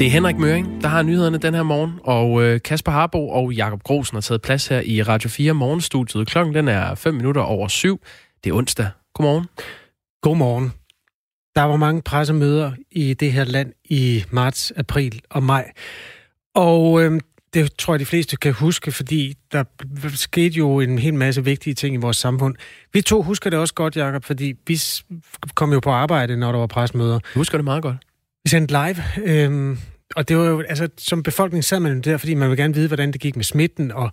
Det er Henrik Møring, der har nyhederne den her morgen, og øh, Kasper Harbo og Jakob Grosen har taget plads her i Radio 4 morgenstudiet. Klokken den er 5 minutter over syv. Det er onsdag. Godmorgen. Godmorgen. Der var mange pressemøder i det her land i marts, april og maj. Og øh, det tror jeg, de fleste kan huske, fordi der skete jo en hel masse vigtige ting i vores samfund. Vi to husker det også godt, Jacob, fordi vi kom jo på arbejde, når der var pressemøder. Du husker det meget godt. Vi sendte live, øhm, og det var jo, altså, som befolkning sad man der, fordi man vil gerne vide, hvordan det gik med smitten, og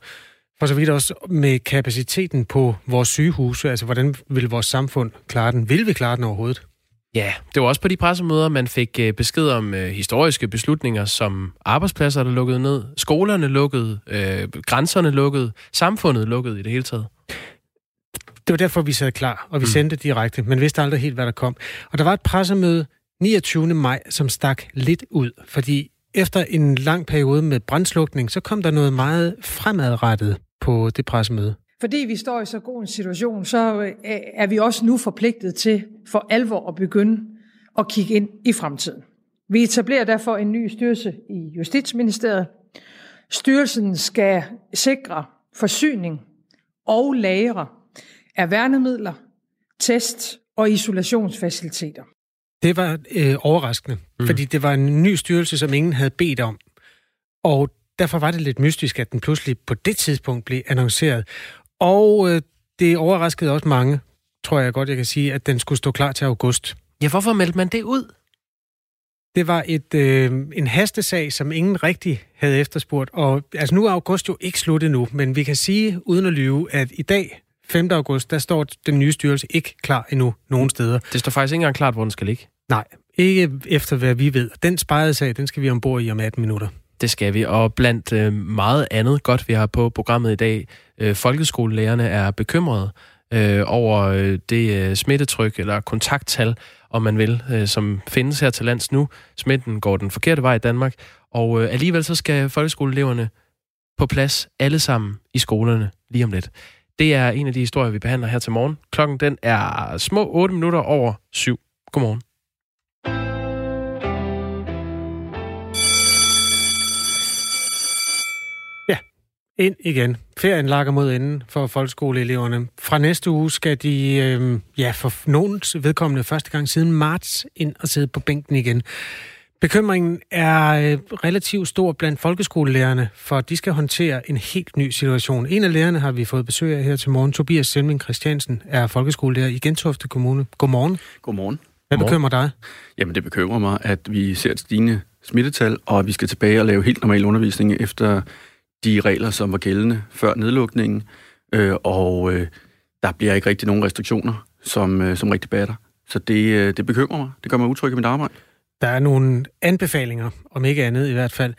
for så vidt også med kapaciteten på vores sygehuse, altså hvordan vil vores samfund klare den? Vil vi klare den overhovedet? Ja, det var også på de pressemøder, man fik øh, besked om øh, historiske beslutninger, som arbejdspladser, der lukkede ned, skolerne lukkede, øh, grænserne lukkede, samfundet lukkede i det hele taget. Det var derfor, vi sad klar, og vi mm. sendte direkte, men vidste aldrig helt, hvad der kom. Og der var et pressemøde 29. maj, som stak lidt ud, fordi efter en lang periode med brændslukning, så kom der noget meget fremadrettet på det pressemøde. Fordi vi står i så god en situation, så øh, er vi også nu forpligtet til for alvor at begynde at kigge ind i fremtiden. Vi etablerer derfor en ny styrelse i Justitsministeriet. Styrelsen skal sikre forsyning og lagre af værnemidler, test og isolationsfaciliteter. Det var øh, overraskende, mm. fordi det var en ny styrelse, som ingen havde bedt om. Og derfor var det lidt mystisk, at den pludselig på det tidspunkt blev annonceret. Og øh, det overraskede også mange, tror jeg godt, jeg kan sige, at den skulle stå klar til august. Ja, hvorfor meldte man det ud? Det var et, øh, en hastesag, som ingen rigtig havde efterspurgt. Og altså, nu er august jo ikke slut endnu, men vi kan sige, uden at lyve, at i dag, 5. august, der står den nye styrelse ikke klar endnu nogen steder. Det står faktisk ikke engang klart, hvor den skal ligge. Nej, ikke efter hvad vi ved. Den spejede sag, den skal vi ombord i om 18 minutter. Det skal vi, og blandt øh, meget andet godt, vi har på programmet i dag, øh, folkeskolelærerne er bekymrede øh, over øh, det øh, smittetryk eller kontakttal, om man vil, øh, som findes her til lands nu. Smitten går den forkerte vej i Danmark, og øh, alligevel så skal folkeskoleeleverne på plads alle sammen i skolerne lige om lidt. Det er en af de historier, vi behandler her til morgen. Klokken den er små 8 minutter over syv. Godmorgen. ind igen. Ferien lakker mod enden for folkeskoleeleverne. Fra næste uge skal de, øh, ja, for nogens vedkommende første gang siden marts, ind og sidde på bænken igen. Bekymringen er øh, relativt stor blandt folkeskolelærerne, for de skal håndtere en helt ny situation. En af lærerne har vi fået besøg af her til morgen. Tobias Selming Christiansen er folkeskolelærer i Gentofte Kommune. Godmorgen. Godmorgen. Hvad bekymrer dig? Jamen, det bekymrer mig, at vi ser et stigende smittetal, og at vi skal tilbage og lave helt normal undervisning efter de regler, som var gældende før nedlukningen, øh, og øh, der bliver ikke rigtig nogen restriktioner, som, øh, som rigtig batter. Så det, øh, det bekymrer mig. Det gør mig utryg i mit arbejde. Der er nogle anbefalinger, om ikke andet i hvert fald.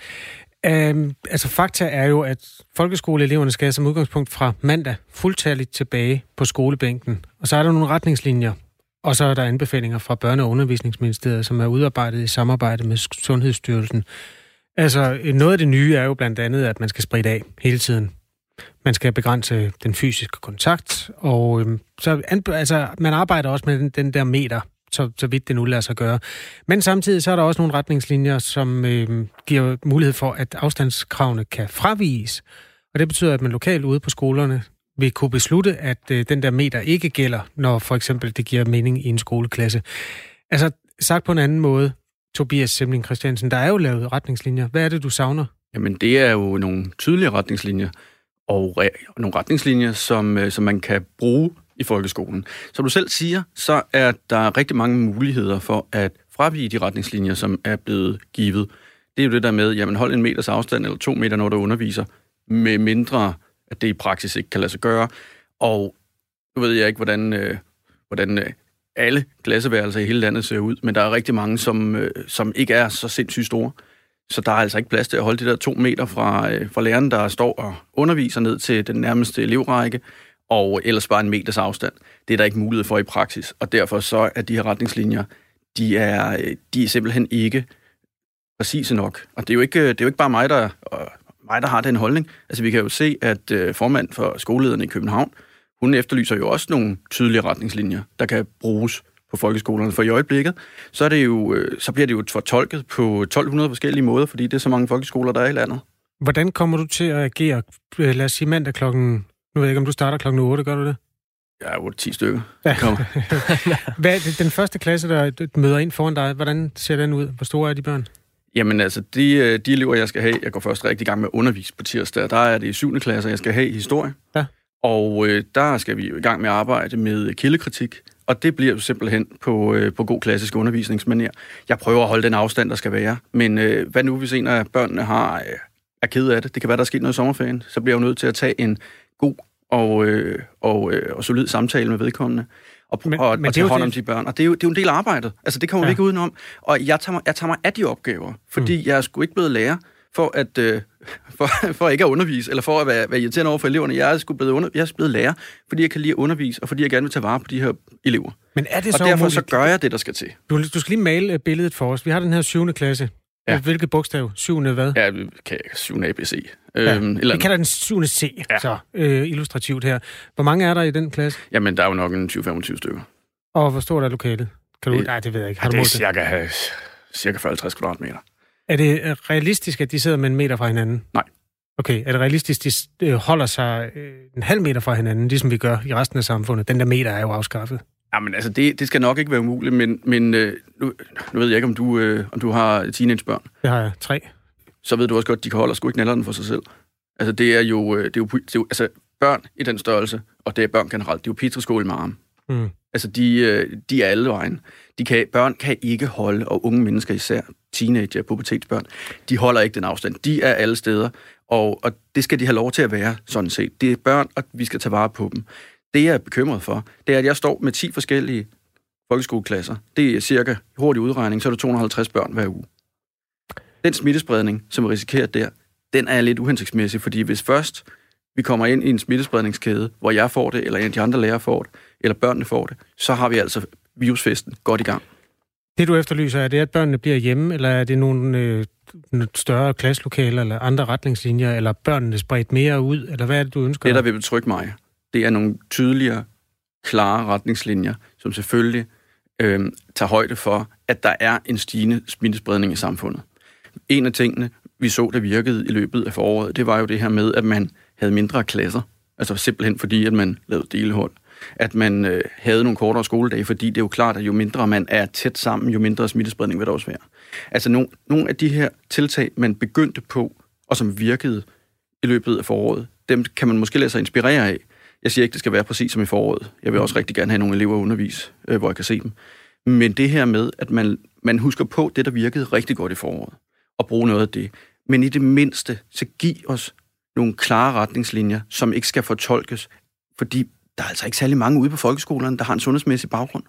Um, altså fakta er jo, at folkeskoleeleverne skal som udgangspunkt fra mandag fuldtalligt tilbage på skolebænken. Og så er der nogle retningslinjer, og så er der anbefalinger fra Børne- og Undervisningsministeriet, som er udarbejdet i samarbejde med Sundhedsstyrelsen. Altså, noget af det nye er jo blandt andet, at man skal spritte af hele tiden. Man skal begrænse den fysiske kontakt, og øhm, så altså, man arbejder også med den, den der meter, så, så vidt det nu lader sig gøre. Men samtidig så er der også nogle retningslinjer, som øh, giver mulighed for, at afstandskravene kan fraviges. Og det betyder, at man lokalt ude på skolerne vil kunne beslutte, at øh, den der meter ikke gælder, når for eksempel det giver mening i en skoleklasse. Altså, sagt på en anden måde, Tobias Semling Christiansen, der er jo lavet retningslinjer. Hvad er det, du savner? Jamen, det er jo nogle tydelige retningslinjer, og re- nogle retningslinjer, som, øh, som man kan bruge i folkeskolen. Som du selv siger, så er der rigtig mange muligheder for at fravige de retningslinjer, som er blevet givet. Det er jo det der med, jamen hold en meters afstand eller to meter, når du underviser, med mindre, at det i praksis ikke kan lade sig gøre. Og nu ved jeg ikke, hvordan, øh, hvordan øh, alle klasseværelser i hele landet ser ud, men der er rigtig mange, som, øh, som ikke er så sindssygt store. Så der er altså ikke plads til at holde de der to meter fra, øh, fra læreren, der står og underviser ned til den nærmeste elevrække, og ellers bare en meters afstand. Det er der ikke mulighed for i praksis, og derfor så er de her retningslinjer, de er, øh, de er simpelthen ikke præcise nok. Og det er jo ikke, øh, det er jo ikke bare mig, der, mig, der har den holdning. Altså vi kan jo se, at øh, formand for skolelederne i København, hun efterlyser jo også nogle tydelige retningslinjer, der kan bruges på folkeskolerne. For i øjeblikket, så, er det jo, så bliver det jo fortolket på 1200 forskellige måder, fordi det er så mange folkeskoler, der er i landet. Hvordan kommer du til at agere, lad os sige mandag klokken, nu ved jeg ikke, om du starter klokken 8, gør du det? Ja, 8-10 stykker. Ja. Hvad er det, den første klasse, der møder ind foran dig, hvordan ser den ud? Hvor store er de børn? Jamen altså, de, øh, de elever, jeg skal have, jeg går først rigtig i gang med at undervise på tirsdag, der er det i 7. klasse, jeg skal have historie. Ja. Og øh, der skal vi i gang med at arbejde med kildekritik, og det bliver jo simpelthen på, øh, på god klassisk undervisningsmanier. Jeg prøver at holde den afstand, der skal være, men øh, hvad nu, hvis en af børnene har, øh, er ked af det? Det kan være, der er sket noget i sommerferien. Så bliver jeg jo nødt til at tage en god og, øh, og, øh, og solid samtale med vedkommende og, men, og, men og tage hånd om de børn. Og det er, jo, det er jo en del af arbejdet. Altså, det kommer ja. vi ikke udenom. Og jeg tager, mig, jeg tager mig af de opgaver, fordi mm. jeg er sgu ikke blevet lærer for at, øh, for, for ikke at undervise, eller for at være, være irriterende over for eleverne. Jeg er sgu blevet, under, jeg er blevet lærer, fordi jeg kan lide at undervise, og fordi jeg gerne vil tage vare på de her elever. Men er det så og derfor umuligt? så gør jeg det, der skal til. Du, du skal lige male øh, billedet for os. Vi har den her syvende klasse. Ja. Hvilket bogstav? Syvende hvad? Ja, kan jeg syvende ABC. Ja. Øhm, eller vi kalder den syvende C, ja. så øh, illustrativt her. Hvor mange er der i den klasse? Jamen, der er jo nok en 20-25 stykker. Og hvor stort er lokalet? Kan du... Det, Nej, det ved jeg ikke. Har ja, det er cirka, cirka 50 kvadratmeter. Er det øh, realistisk, at de sidder med en meter fra hinanden? Nej. Okay, er det realistisk, at de øh, holder sig øh, en halv meter fra hinanden, ligesom vi gør i resten af samfundet? Den der meter er jo afskaffet. Jamen altså, det, det skal nok ikke være umuligt, men, men nu, nu ved jeg ikke, om du, øh, om du har teenagebørn. Det har jeg. Tre. Så ved du også godt, de kan holde sgu ikke den for sig selv. Altså, det er jo, det er jo, det er jo altså, børn i den størrelse, og det er børn generelt, det er jo petriskål med arm. Mm. Altså, de, de er alle vejen. De kan, børn kan ikke holde, og unge mennesker især, teenager, pubertetsbørn, de holder ikke den afstand. De er alle steder, og, og det skal de have lov til at være, sådan set. Det er børn, og vi skal tage vare på dem. Det, jeg er bekymret for, det er, at jeg står med 10 forskellige folkeskoleklasser. Det er cirka hurtig udregning, så er der 250 børn hver uge. Den smittespredning, som vi risikerer der, den er lidt uhensigtsmæssig, fordi hvis først vi kommer ind i en smittespredningskæde, hvor jeg får det, eller en af de andre lærere får det, eller børnene får det, så har vi altså virusfesten godt i gang. Det du efterlyser, er det, at børnene bliver hjemme, eller er det nogle øh, større klasselokaler, eller andre retningslinjer, eller børnene spredt mere ud, eller hvad er det, du ønsker? Det, der vil betrygge mig, det er nogle tydeligere, klare retningslinjer, som selvfølgelig øh, tager højde for, at der er en stigende smittespredning i samfundet. En af tingene, vi så, der virkede i løbet af foråret, det var jo det her med, at man havde mindre klasser. Altså simpelthen fordi, at man lavede delehold. At man øh, havde nogle kortere skoledage, fordi det er jo klart, at jo mindre man er tæt sammen, jo mindre smittespredning vil der også være. Altså nogle, nogle af de her tiltag, man begyndte på, og som virkede i løbet af foråret, dem kan man måske lade sig inspirere af. Jeg siger ikke, det skal være præcis som i foråret. Jeg vil også rigtig gerne have nogle elever at undervise, øh, hvor jeg kan se dem. Men det her med, at man, man husker på det, der virkede rigtig godt i foråret, og bruge noget af det. Men i det mindste, så giv os nogle klare retningslinjer, som ikke skal fortolkes, fordi der er altså ikke særlig mange ude på folkeskolerne, der har en sundhedsmæssig baggrund.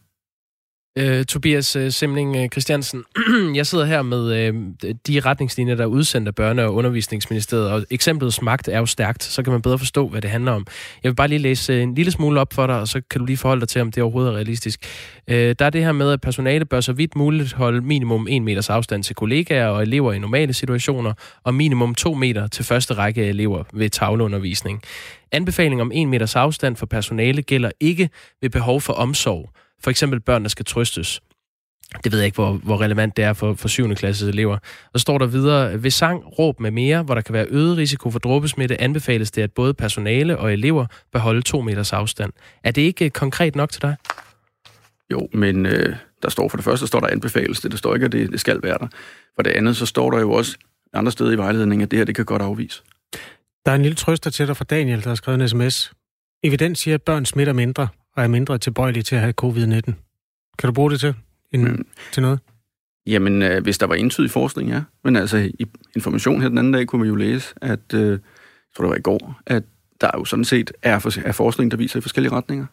Uh, Tobias uh, Simling uh, Christiansen, jeg sidder her med uh, de retningslinjer, der er udsendt af Børne- og Undervisningsministeriet, og eksemplets magt er jo stærkt, så kan man bedre forstå, hvad det handler om. Jeg vil bare lige læse uh, en lille smule op for dig, og så kan du lige forholde dig til, om det overhovedet er realistisk. Uh, der er det her med, at personale bør så vidt muligt holde minimum 1 meters afstand til kollegaer og elever i normale situationer, og minimum 2 meter til første række af elever ved tavleundervisning. Anbefaling om 1 meters afstand for personale gælder ikke ved behov for omsorg, for eksempel børn, der skal trøstes. Det ved jeg ikke, hvor, hvor relevant det er for, for 7. klasses elever. Og så står der videre, ved sang, råb med mere, hvor der kan være øget risiko for dråbesmitte, anbefales det, at både personale og elever bør holde to meters afstand. Er det ikke konkret nok til dig? Jo, men øh, der står for det første, står der anbefales det. Der står ikke, at det, det skal være der. For det andet, så står der jo også andre steder i vejledningen, at det her, det kan godt afvise. Der er en lille trøster til dig fra Daniel, der har skrevet en sms. Evidens siger, at børn smitter mindre og er mindre tilbøjelige til at have covid-19. Kan du bruge det til, en, mm. til noget? Jamen, øh, hvis der var entydig forskning, ja. Men altså, i information her den anden dag kunne man jo læse, at, øh, jeg tror det var i går, at der jo sådan set er, for, er forskning, der viser i forskellige retninger.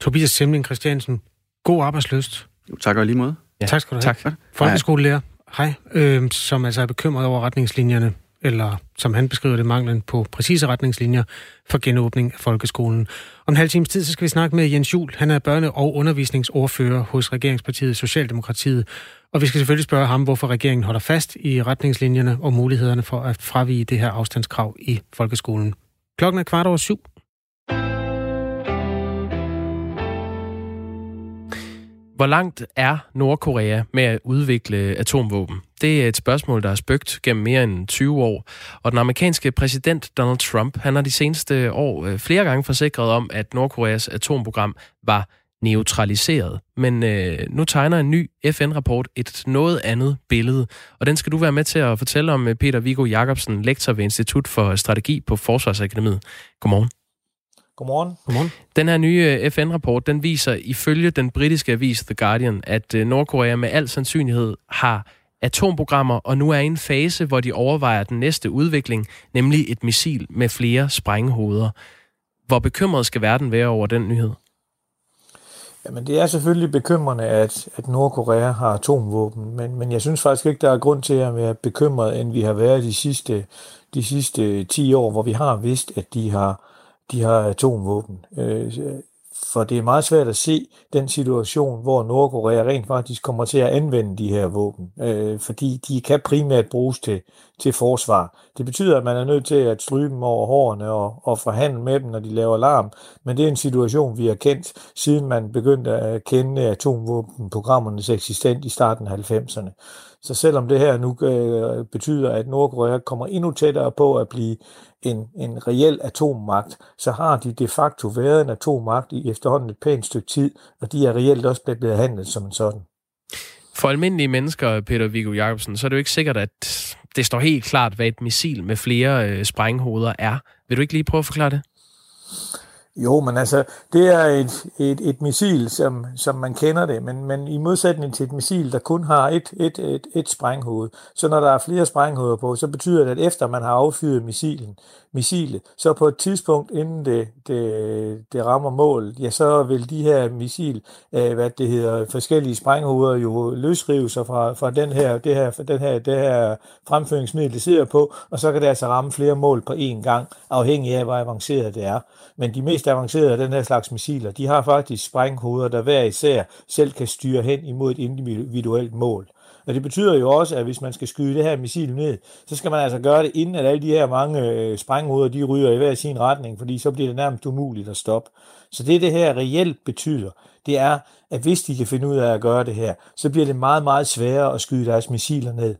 Tobias Simling Christiansen, god arbejdsløst. Jo, tak og lige måde. Ja. Tak skal du have. Tak. Folkeskolelærer, hej, øh, som altså er bekymret over retningslinjerne eller som han beskriver det, manglen på præcise retningslinjer for genåbning af folkeskolen. Om en halv times tid, så skal vi snakke med Jens Jul. Han er børne- og undervisningsordfører hos Regeringspartiet Socialdemokratiet. Og vi skal selvfølgelig spørge ham, hvorfor regeringen holder fast i retningslinjerne og mulighederne for at fravige det her afstandskrav i folkeskolen. Klokken er kvart over syv. Hvor langt er Nordkorea med at udvikle atomvåben? Det er et spørgsmål, der er spøgt gennem mere end 20 år. Og den amerikanske præsident Donald Trump, han har de seneste år øh, flere gange forsikret om, at Nordkoreas atomprogram var neutraliseret. Men øh, nu tegner en ny FN-rapport et noget andet billede, og den skal du være med til at fortælle om, Peter Viggo Jacobsen, lektor ved Institut for Strategi på Forsvarsakademiet. Godmorgen. Godmorgen. Godmorgen. Den her nye øh, FN-rapport, den viser ifølge den britiske avis The Guardian, at øh, Nordkorea med al sandsynlighed har atomprogrammer, og nu er i en fase, hvor de overvejer den næste udvikling, nemlig et missil med flere sprænghoveder. Hvor bekymret skal verden være over den nyhed? Jamen, det er selvfølgelig bekymrende, at, at Nordkorea har atomvåben, men, men jeg synes faktisk ikke, der er grund til at være bekymret, end vi har været de sidste, de sidste 10 år, hvor vi har vidst, at de har, de har atomvåben. Øh, for det er meget svært at se den situation, hvor Nordkorea rent faktisk kommer til at anvende de her våben, øh, fordi de kan primært bruges til, til forsvar. Det betyder, at man er nødt til at stryge dem over hårene og, og forhandle med dem, når de laver larm, men det er en situation, vi har kendt, siden man begyndte at kende atomvåbenprogrammernes eksistens i starten af 90'erne. Så selvom det her nu øh, betyder, at Nordkorea kommer endnu tættere på at blive en, en reel atommagt, så har de de facto været en atommagt i efterhånden et pænt stykke tid, og de er reelt også blevet behandlet som en sådan. For almindelige mennesker, Peter Viggo Jacobsen, så er det jo ikke sikkert, at det står helt klart, hvad et missil med flere øh, sprænghoveder er. Vil du ikke lige prøve at forklare det? Jo, men altså, det er et, et, et missil, som, som man kender det, men, men i modsætning til et missil, der kun har et, et, et, et sprænghoved, så når der er flere sprænghoveder på, så betyder det, at efter man har affyret missilen, missilet, så på et tidspunkt, inden det, det, det rammer mål, ja, så vil de her missil, øh, hvad det hedder, forskellige sprænghoveder jo løsrive sig fra, fra den her, det her, den her, det her fremføringsmiddel, det sidder på, og så kan det altså ramme flere mål på én gang, afhængig af, hvor avanceret det er. Men de mest avancerede af den her slags missiler, de har faktisk sprænghoveder, der hver især selv kan styre hen imod et individuelt mål. Og det betyder jo også, at hvis man skal skyde det her missil ned, så skal man altså gøre det, inden at alle de her mange øh, sprænghoveder, de ryger i hver sin retning, fordi så bliver det nærmest umuligt at stoppe. Så det, det her reelt betyder, det er, at hvis de kan finde ud af at gøre det her, så bliver det meget, meget sværere at skyde deres missiler ned.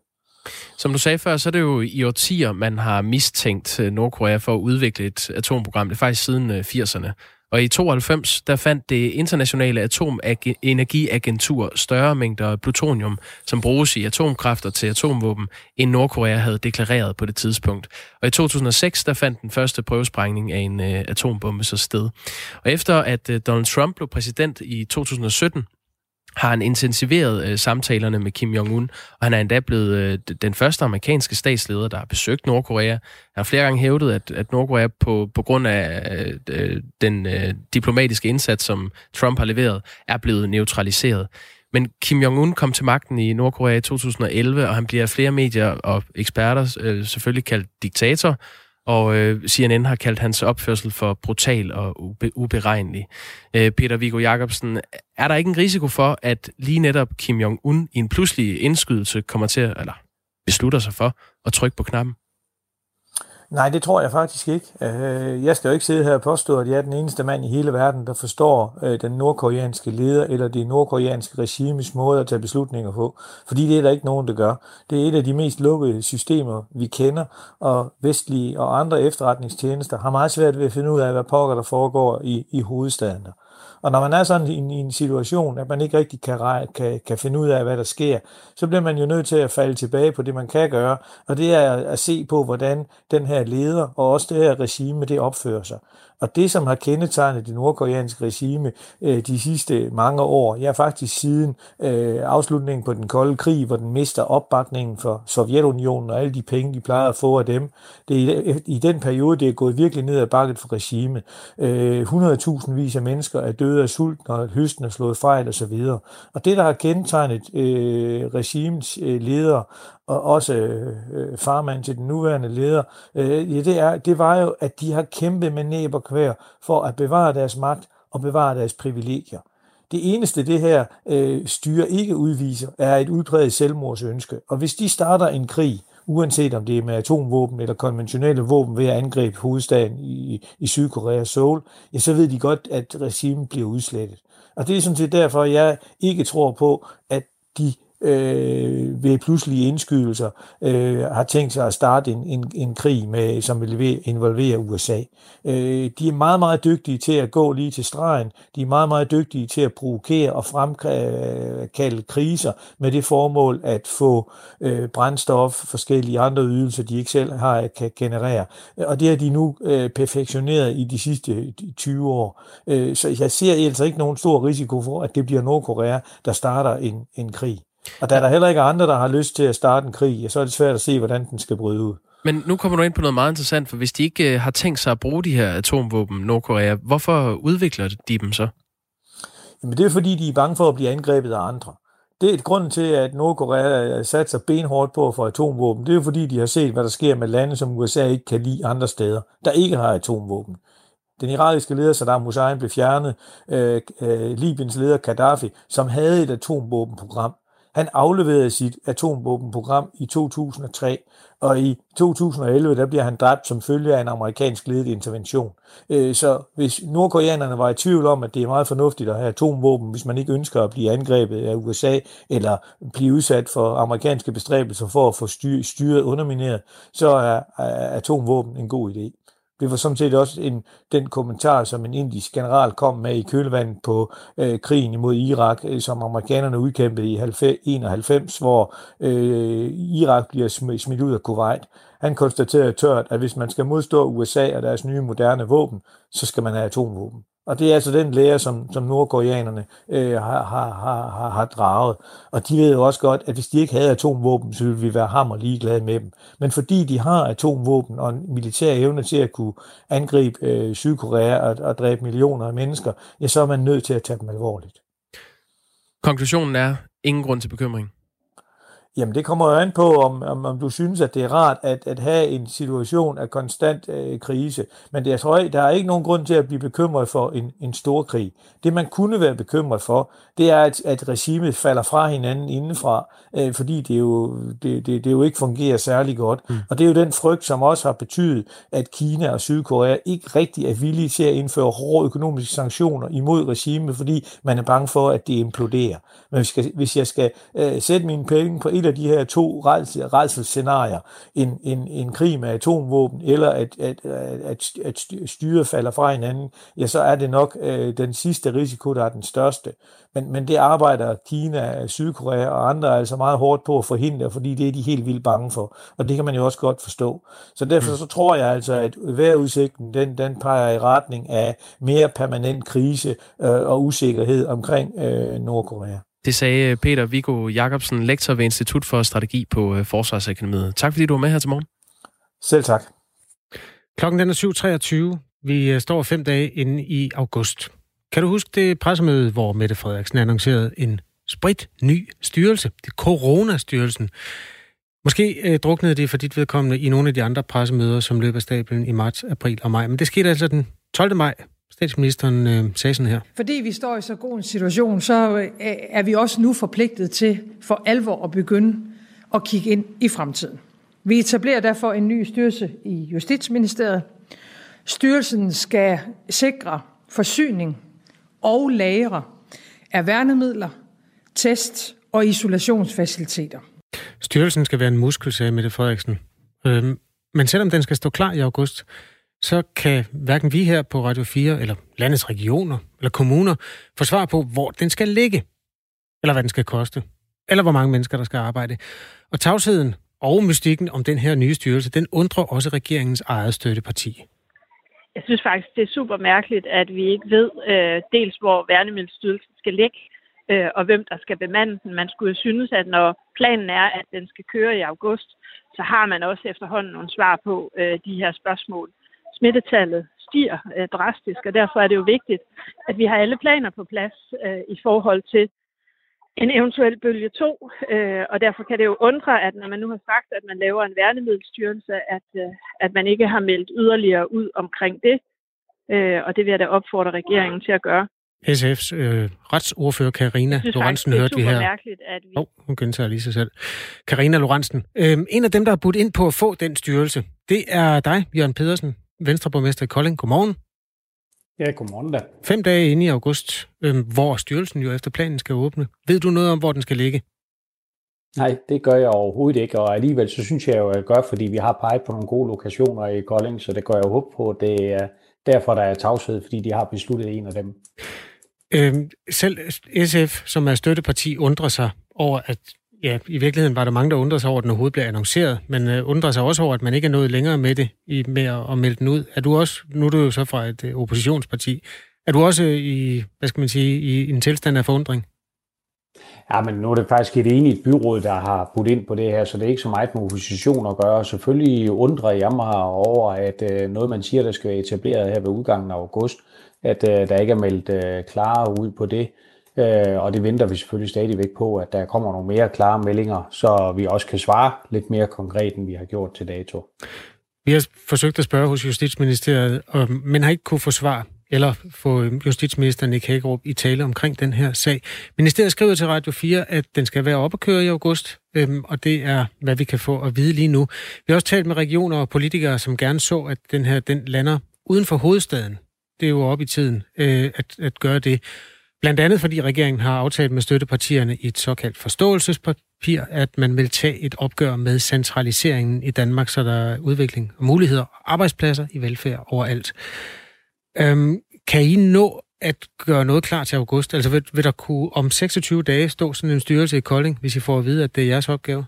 Som du sagde før, så er det jo i årtier, man har mistænkt øh, Nordkorea for at udvikle et atomprogram. Det er faktisk siden øh, 80'erne. Og i 92, der fandt det internationale atomenergiagentur større mængder plutonium, som bruges i atomkræfter til atomvåben, end Nordkorea havde deklareret på det tidspunkt. Og i 2006, der fandt den første prøvesprængning af en øh, atombombe så sted. Og efter at øh, Donald Trump blev præsident i 2017, har han intensiveret øh, samtalerne med Kim Jong-un, og han er endda blevet øh, den første amerikanske statsleder, der har besøgt Nordkorea. Han har flere gange hævdet, at, at Nordkorea på, på grund af øh, øh den øh, diplomatiske indsats, som Trump har leveret, er blevet neutraliseret. Men Kim Jong-un kom til magten i Nordkorea i 2011, og han bliver af flere medier og eksperter øh, selvfølgelig kaldt diktator, og øh, CNN har kaldt hans opførsel for brutal og ube, uberegnelig. Øh, Peter Viggo Jacobsen, er der ikke en risiko for, at lige netop Kim Jong-un i en pludselig indskydelse kommer til eller beslutter sig for at trykke på knappen? Nej, det tror jeg faktisk ikke. Øh, jeg skal jo ikke sidde her og påstå, at jeg er den eneste mand i hele verden, der forstår øh, den nordkoreanske leder eller det nordkoreanske regimes måde at tage beslutninger på. Fordi det er der ikke nogen, der gør. Det er et af de mest lukkede systemer, vi kender, og vestlige og andre efterretningstjenester har meget svært ved at finde ud af, hvad pokker der foregår i, i hovedstaden. Og når man er sådan i en, i en situation, at man ikke rigtig kan, kan, kan finde ud af, hvad der sker, så bliver man jo nødt til at falde tilbage på det, man kan gøre, og det er at se på, hvordan den her leder og også det her regime, det opfører sig. Og det, som har kendetegnet det nordkoreanske regime øh, de sidste mange år, ja faktisk siden øh, afslutningen på den kolde krig, hvor den mister opbakningen for Sovjetunionen og alle de penge, de plejer at få af dem, det er i, i den periode, det er gået virkelig ned ad bakket for regimet. Øh, 100.000 vis af mennesker er døde af sult, når høsten er slået fejl osv. Og det, der har kendetegnet øh, regimens øh, ledere, og også øh, øh, farmand til den nuværende leder, øh, ja, det, er, det var jo, at de har kæmpet med næb og kvær for at bevare deres magt og bevare deres privilegier. Det eneste, det her øh, styre ikke udviser, er et udpræget selvmordsønske. Og hvis de starter en krig, uanset om det er med atomvåben eller konventionelle våben ved at angribe hovedstaden i, i Sydkorea, Seoul, ja, så ved de godt, at regimen bliver udslettet. Og det er sådan set derfor, jeg ikke tror på, at de øh, ved pludselige indskydelser øh, har tænkt sig at starte en, en, en krig, med, som vil involvere USA. Øh, de er meget, meget dygtige til at gå lige til stregen. De er meget, meget dygtige til at provokere og fremkalde kriser med det formål at få øh, brændstof, forskellige andre ydelser, de ikke selv har kan generere. Og det har de nu øh, perfektioneret i de sidste 20 år. Øh, så jeg ser altså ikke nogen stor risiko for, at det bliver Nordkorea, der starter en, en krig. Og da der heller ikke er andre, der har lyst til at starte en krig, så er det svært at se, hvordan den skal bryde ud. Men nu kommer du ind på noget meget interessant, for hvis de ikke øh, har tænkt sig at bruge de her atomvåben, Nordkorea, hvorfor udvikler de dem så? Jamen det er fordi, de er bange for at blive angrebet af andre. Det er et grund til, at Nordkorea sat sig benhårdt på for atomvåben. Det er fordi, de har set, hvad der sker med lande, som USA ikke kan lide andre steder, der ikke har atomvåben. Den irakiske leder Saddam Hussein blev fjernet. Øh, øh, Libyens leder Gaddafi, som havde et atomvåbenprogram, han afleverede sit atomvåbenprogram i 2003, og i 2011 der bliver han dræbt som følge af en amerikansk ledet intervention. Øh, så hvis nordkoreanerne var i tvivl om, at det er meget fornuftigt at have atomvåben, hvis man ikke ønsker at blive angrebet af USA, eller blive udsat for amerikanske bestræbelser for at få styret undermineret, så er atomvåben en god idé. Det var sådan set også en, den kommentar, som en indisk general kom med i kølvandet på øh, krigen imod Irak, øh, som amerikanerne udkæmpede i 91, hvor øh, Irak bliver smidt ud af Kuwait. Han konstaterede tørt, at hvis man skal modstå USA og deres nye moderne våben, så skal man have atomvåben. Og det er altså den lære, som, som nordkoreanerne øh, har, har, har, har draget. Og de ved jo også godt, at hvis de ikke havde atomvåben, så ville vi være hammer ligeglade med dem. Men fordi de har atomvåben og en militær evne til at kunne angribe øh, Sydkorea og, og dræbe millioner af mennesker, ja, så er man nødt til at tage dem alvorligt. Konklusionen er ingen grund til bekymring. Jamen det kommer jo an på, om, om, om du synes, at det er rart at, at have en situation af konstant øh, krise. Men det, jeg tror, der er ikke nogen grund til at blive bekymret for en, en stor krig. Det man kunne være bekymret for, det er, at, at regimet falder fra hinanden indenfra, øh, fordi det jo, det, det, det jo ikke fungerer særlig godt. Mm. Og det er jo den frygt, som også har betydet, at Kina og Sydkorea ikke rigtig er villige til at indføre hårde økonomiske sanktioner imod regimet, fordi man er bange for, at det imploderer. Men hvis, skal, hvis jeg skal øh, sætte mine penge på et af de her to redselsscenarier, en, en, en krig med atomvåben, eller at, at, at, at styret falder fra hinanden, ja, så er det nok øh, den sidste risiko, der er den største. Men, men det arbejder Kina, Sydkorea og andre altså meget hårdt på at forhindre, fordi det er de helt vildt bange for. Og det kan man jo også godt forstå. Så derfor mm. så tror jeg altså, at vejrudsigten, den, den peger i retning af mere permanent krise øh, og usikkerhed omkring øh, Nordkorea. Det sagde Peter Viggo Jacobsen, lektor ved Institut for Strategi på øh, Forsvarsakademiet. Tak fordi du var med her til morgen. Selv tak. Klokken den er 7.23. Vi øh, står fem dage inde i august. Kan du huske det pressemøde, hvor Mette Frederiksen annoncerede en sprit ny styrelse? Det er Corona-styrelsen. Måske øh, druknede det for dit vedkommende i nogle af de andre pressemøder, som løb af stablen i marts, april og maj. Men det skete altså den 12. maj Statsministeren øh, sagde sådan her. Fordi vi står i så god en situation, så øh, er vi også nu forpligtet til for alvor at begynde at kigge ind i fremtiden. Vi etablerer derfor en ny styrelse i Justitsministeriet. Styrelsen skal sikre forsyning og lagre af værnemidler, test og isolationsfaciliteter. Styrelsen skal være en muskel, sagde Mette Frederiksen. Øhm, men selvom den skal stå klar i august, så kan hverken vi her på Radio 4, eller landets regioner, eller kommuner, få svar på, hvor den skal ligge, eller hvad den skal koste, eller hvor mange mennesker, der skal arbejde. Og tavsheden og mystikken om den her nye styrelse, den undrer også regeringens eget støtteparti. Jeg synes faktisk, det er super mærkeligt, at vi ikke ved øh, dels, hvor værnemiddelstyrelsen skal ligge, øh, og hvem der skal bemande den. Man skulle jo synes, at når planen er, at den skal køre i august, så har man også efterhånden nogle svar på øh, de her spørgsmål smittetallet stiger øh, drastisk, og derfor er det jo vigtigt, at vi har alle planer på plads øh, i forhold til en eventuel bølge 2, øh, og derfor kan det jo undre, at når man nu har sagt, at man laver en værnemiddelstyrelse, at, øh, at man ikke har meldt yderligere ud omkring det, øh, og det vil jeg da opfordre regeringen til at gøre. SF's øh, retsordfører Karina Lorentzen hørte vi her. mærkeligt, at vi... Oh, hun gentager lige sig selv. Karina Lorentzen. Øh, en af dem, der har budt ind på at få den styrelse, det er dig, Jørgen Pedersen, Venstreborgmester i Kolding. Godmorgen. Ja, godmorgen da. Fem dage inde i august, øh, hvor styrelsen jo efter planen skal åbne. Ved du noget om, hvor den skal ligge? Nej, det gør jeg overhovedet ikke, og alligevel så synes jeg jo, at jeg gør, fordi vi har peget på nogle gode lokationer i Kolding, så det går jeg jo håb på, at det er derfor, der er tavshed, fordi de har besluttet en af dem. Øhm, selv SF, som er støtteparti, undrer sig over, at ja, i virkeligheden var der mange, der undrede sig over, at den overhovedet blev annonceret, men øh, sig også over, at man ikke er nået længere med det, i, med at, at melde den ud. Er du også, nu er du jo så fra et øh, oppositionsparti, er du også øh, i, hvad skal man sige, i en tilstand af forundring? Ja, men nu er det faktisk et enigt byråd, der har budt ind på det her, så det er ikke så meget med opposition at gøre. Selvfølgelig undrer jeg mig over, at øh, noget, man siger, der skal være etableret her ved udgangen af august, at øh, der ikke er meldt øh, klare ud på det. Øh, og det venter vi selvfølgelig stadigvæk på, at der kommer nogle mere klare meldinger, så vi også kan svare lidt mere konkret, end vi har gjort til dato. Vi har forsøgt at spørge hos Justitsministeriet, men har ikke kunne få svar eller få øh, justitsministeren Nick Hagerup i tale omkring den her sag. Ministeriet skriver til Radio 4, at den skal være op at køre i august, øhm, og det er, hvad vi kan få at vide lige nu. Vi har også talt med regioner og politikere, som gerne så, at den her den lander uden for hovedstaden. Det er jo op i tiden øh, at, at gøre det. Blandt andet fordi regeringen har aftalt med støttepartierne i et såkaldt forståelsespapir, at man vil tage et opgør med centraliseringen i Danmark, så der er udvikling og muligheder og arbejdspladser i velfærd overalt. Øhm, kan I nå at gøre noget klar til august? Altså vil, vil der kunne om 26 dage stå sådan en styrelse i Kolding, hvis I får at vide, at det er jeres opgave?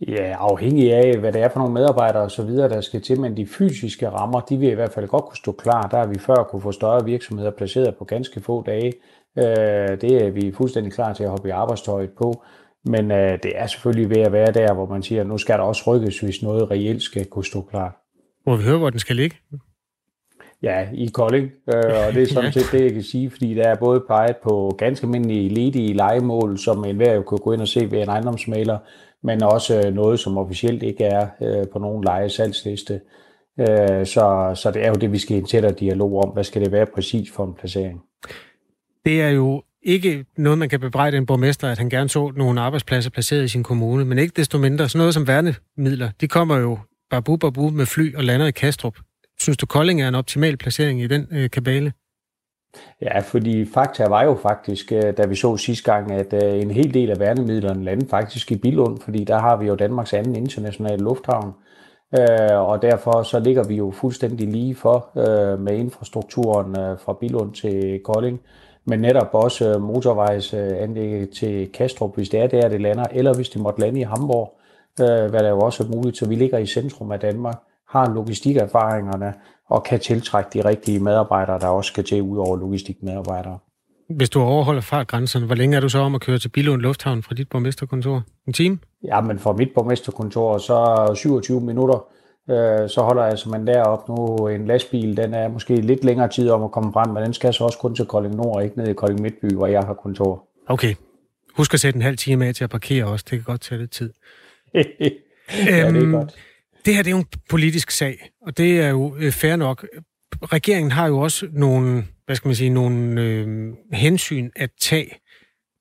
Ja, afhængig af, hvad det er for nogle medarbejdere og så videre, der skal til, men de fysiske rammer, de vil i hvert fald godt kunne stå klar. Der er vi før kunne få større virksomheder placeret på ganske få dage. Øh, det er vi fuldstændig klar til at hoppe i arbejdstøjet på. Men øh, det er selvfølgelig ved at være der, hvor man siger, at nu skal der også rykkes, hvis noget reelt skal kunne stå klar. Må vi høre, hvor den skal ligge? Ja, i Kolding, øh, og det er sådan set det, jeg kan sige, fordi der er både peget på ganske almindelige ledige legemål, som enhver jo kan gå ind og se ved en ejendomsmaler, men også øh, noget, som officielt ikke er øh, på nogen lejesalgsliste. Øh, så, så det er jo det, vi skal i en tættere dialog om. Hvad skal det være præcis for en placering? Det er jo ikke noget, man kan bebrejde en borgmester, at han gerne så nogle arbejdspladser placeret i sin kommune, men ikke desto mindre. Sådan noget som værnemidler, de kommer jo babu babu med fly og lander i Kastrup. Synes du, Kolding er en optimal placering i den øh, kabale? Ja, fordi fakta var jo faktisk, øh, da vi så sidste gang, at øh, en hel del af værnemidlerne landede faktisk i Bilund, fordi der har vi jo Danmarks anden internationale lufthavn. Øh, og derfor så ligger vi jo fuldstændig lige for med infrastrukturen fra Bilund til Kolding, men netop også motorvejsanlægget til Kastrup, hvis det er der, det lander, eller hvis det måtte lande i Hamburg, hvad der jo også er muligt, så vi ligger i centrum af Danmark har logistikeerfaringerne og kan tiltrække de rigtige medarbejdere, der også skal til ud over logistikmedarbejdere. Hvis du overholder fartgrænserne, hvor længe er du så om at køre til Bilund Lufthavn fra dit borgmesterkontor? En time? Ja, men fra mit borgmesterkontor, så 27 minutter, øh, så holder jeg man derop nu. En lastbil, den er måske lidt længere tid om at komme frem, men den skal så også kun til Kolding Nord, ikke ned i Kolding Midtby, hvor jeg har kontor. Okay. Husk at sætte en halv time af til at parkere også. Det kan godt tage lidt tid. ja, det er øhm, godt. Det her det er jo en politisk sag, og det er jo øh, fair nok. Regeringen har jo også nogle, hvad skal man sige, nogle øh, hensyn at tage.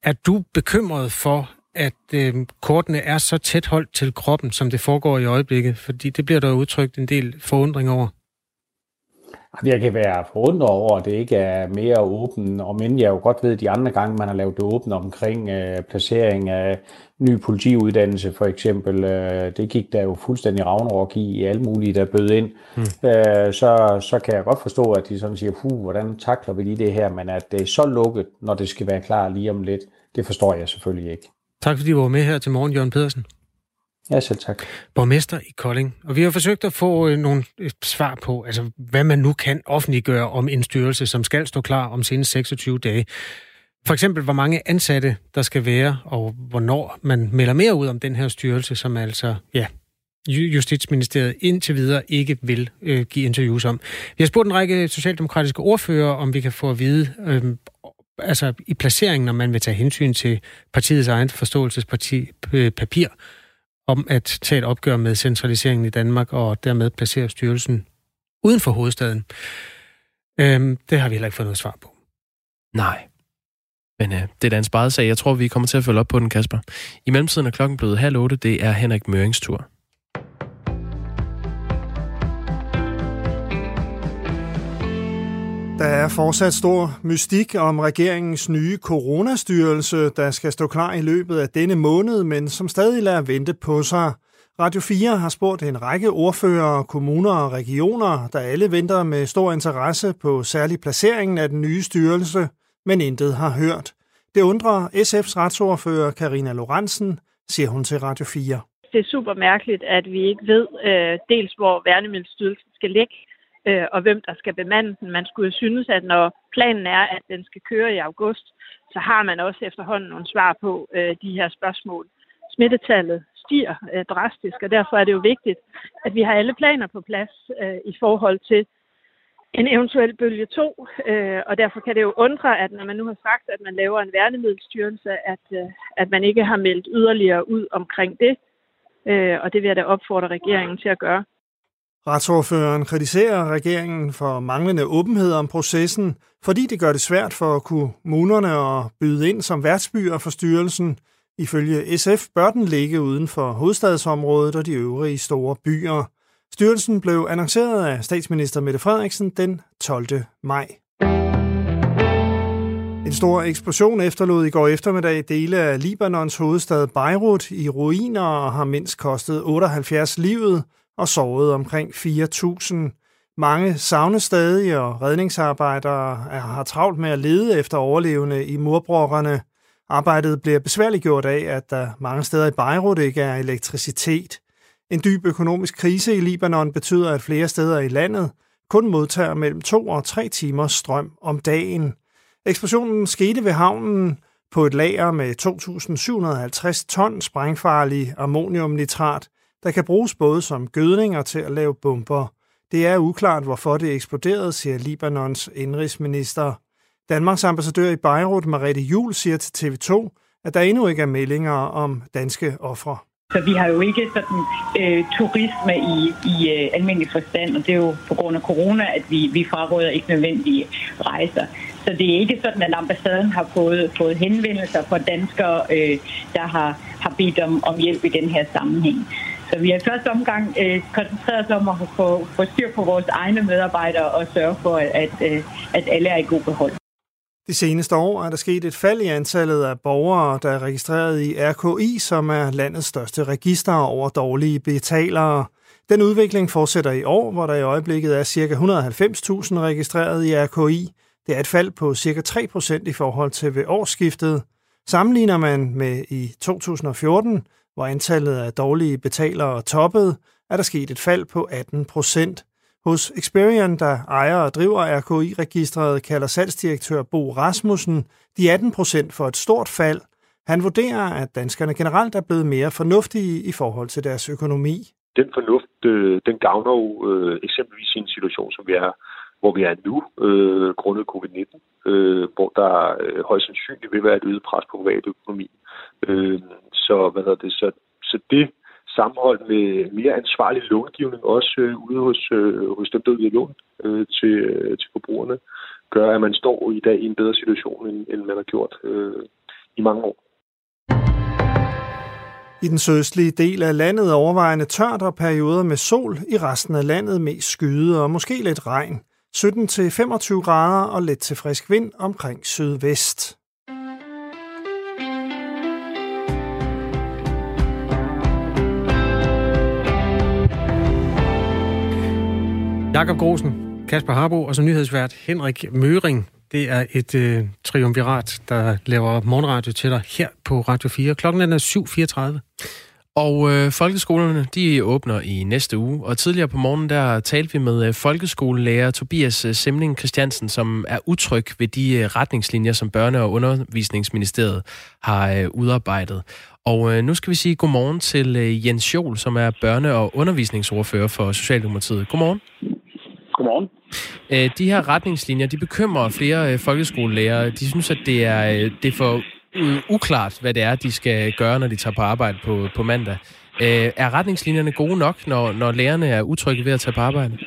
Er du bekymret for, at øh, kortene er så tæt holdt til kroppen, som det foregår i øjeblikket? Fordi det bliver der udtrykt en del forundring over. Jeg kan være forundret over, at det ikke er mere åben, og men jeg jo godt ved, at de andre gange, man har lavet det åbent omkring øh, placering af ny politiuddannelse for eksempel, øh, det gik der jo fuldstændig ravnrok i, i alle mulige, der bød ind. Mm. Øh, så, så kan jeg godt forstå, at de sådan siger, puh, hvordan takler vi lige det her, men at det er så lukket, når det skal være klar lige om lidt, det forstår jeg selvfølgelig ikke. Tak fordi du var med her til morgen, Jørgen Pedersen. Ja, selv tak. Borgmester i Kolding. Og vi har forsøgt at få øh, nogle øh, svar på, altså hvad man nu kan offentliggøre om en styrelse, som skal stå klar om senest 26 dage. For eksempel, hvor mange ansatte der skal være, og hvornår man melder mere ud om den her styrelse, som altså, ja, Justitsministeriet indtil videre ikke vil øh, give interviews om. Vi har spurgt en række socialdemokratiske ordfører, om vi kan få at vide, øh, altså i placeringen, når man vil tage hensyn til partiets egen forståelsesparti øh, papir, om at tage et opgør med centraliseringen i Danmark og dermed placere styrelsen uden for hovedstaden. Øhm, det har vi heller ikke fået noget svar på. Nej. Men øh, det er da en sparet sag. Jeg tror, vi kommer til at følge op på den, Kasper. I mellemtiden er klokken blevet halv otte. Det er Henrik Mørings tur. Der er fortsat stor mystik om regeringens nye coronastyrelse, der skal stå klar i løbet af denne måned, men som stadig lader vente på sig. Radio 4 har spurgt en række ordfører, kommuner og regioner, der alle venter med stor interesse på særlig placeringen af den nye styrelse, men intet har hørt. Det undrer SF's retsordfører Karina Lorentzen, siger hun til Radio 4. Det er super mærkeligt, at vi ikke ved øh, dels, hvor værnemiddelstyrelsen skal ligge, øh, og hvem der skal bemande den. Man skulle jo synes, at når planen er, at den skal køre i august, så har man også efterhånden nogle svar på øh, de her spørgsmål. Smittetallet stiger øh, drastisk, og derfor er det jo vigtigt, at vi har alle planer på plads øh, i forhold til en eventuel bølge 2, øh, og derfor kan det jo undre, at når man nu har sagt, at man laver en værnemiddelstyrelse, at, øh, at man ikke har meldt yderligere ud omkring det, øh, og det vil jeg da opfordre regeringen til at gøre. Retsordføreren kritiserer regeringen for manglende åbenhed om processen, fordi det gør det svært for kommunerne at byde ind som værtsbyer for styrelsen. Ifølge SF bør den ligge uden for hovedstadsområdet og de øvrige store byer. Styrelsen blev annonceret af statsminister Mette Frederiksen den 12. maj. En stor eksplosion efterlod i går eftermiddag dele af Libanons hovedstad Beirut i ruiner og har mindst kostet 78 livet og sårede omkring 4.000. Mange savnes stadig, og redningsarbejdere har travlt med at lede efter overlevende i murbrokkerne. Arbejdet bliver besværliggjort af, at der mange steder i Beirut ikke er elektricitet. En dyb økonomisk krise i Libanon betyder, at flere steder i landet kun modtager mellem to og tre timers strøm om dagen. Eksplosionen skete ved havnen på et lager med 2.750 ton sprængfarlig ammoniumnitrat, der kan bruges både som gødning og til at lave bomber. Det er uklart, hvorfor det eksploderede, siger Libanons indrigsminister. Danmarks ambassadør i Beirut, Marette Jul, siger til TV2, at der endnu ikke er meldinger om danske ofre. Så vi har jo ikke sådan øh, turisme i, i øh, almindelig forstand, og det er jo på grund af corona, at vi, vi fraråder ikke nødvendige rejser. Så det er ikke sådan, at ambassaden har fået, fået henvendelser fra danskere, øh, der har, har bedt om, om hjælp i den her sammenhæng. Så vi har i første omgang øh, koncentreret os om at få, få styr på vores egne medarbejdere og sørge for, at, øh, at alle er i god behold. De seneste år er der sket et fald i antallet af borgere, der er registreret i RKI, som er landets største register over dårlige betalere. Den udvikling fortsætter i år, hvor der i øjeblikket er ca. 190.000 registreret i RKI. Det er et fald på ca. 3% i forhold til ved årsskiftet. Sammenligner man med i 2014, hvor antallet af dårlige betalere toppede, er der sket et fald på 18 procent. Hos Experian, der ejer og driver RKI-registret, kalder salgsdirektør Bo Rasmussen de 18 procent for et stort fald. Han vurderer, at danskerne generelt er blevet mere fornuftige i forhold til deres økonomi. Den fornuft, øh, den gavner jo øh, eksempelvis i en situation, som vi er hvor vi er nu, øh, grundet covid-19, øh, hvor der øh, højst sandsynligt vil være et øget pres på privatøkonomien. Øh, så, hvad det, så, så det sammenholdt med mere ansvarlig långivning, også øh, ude hos, øh, hos dem, der yder lån øh, til, øh, til forbrugerne, gør, at man står i dag i en bedre situation, end, end man har gjort øh, i mange år. I den sydøstlige del af landet overvejende tørt og perioder med sol, i resten af landet mest skyde og måske lidt regn. 17-25 grader og let til frisk vind omkring sydvest. Jakob Grosen, Kasper Harbo og så nyhedsvært Henrik Møring. Det er et øh, triumvirat, der laver morgenradio til dig her på Radio 4. Klokken er 7.34. Og øh, folkeskolerne, de åbner i næste uge, og tidligere på morgenen, der talte vi med øh, folkeskolelærer Tobias øh, Semling Christiansen, som er utryg ved de øh, retningslinjer, som Børne- og Undervisningsministeriet har øh, udarbejdet. Og øh, nu skal vi sige godmorgen til øh, Jens Jol, som er børne- og undervisningsordfører for Socialdemokratiet. Godmorgen. Godmorgen. Øh, de her retningslinjer, de bekymrer flere øh, folkeskolelærer. De synes, at det er, øh, det er for uklart, hvad det er, de skal gøre, når de tager på arbejde på, på mandag. Er retningslinjerne gode nok, når, når lærerne er utrygge ved at tage på arbejde?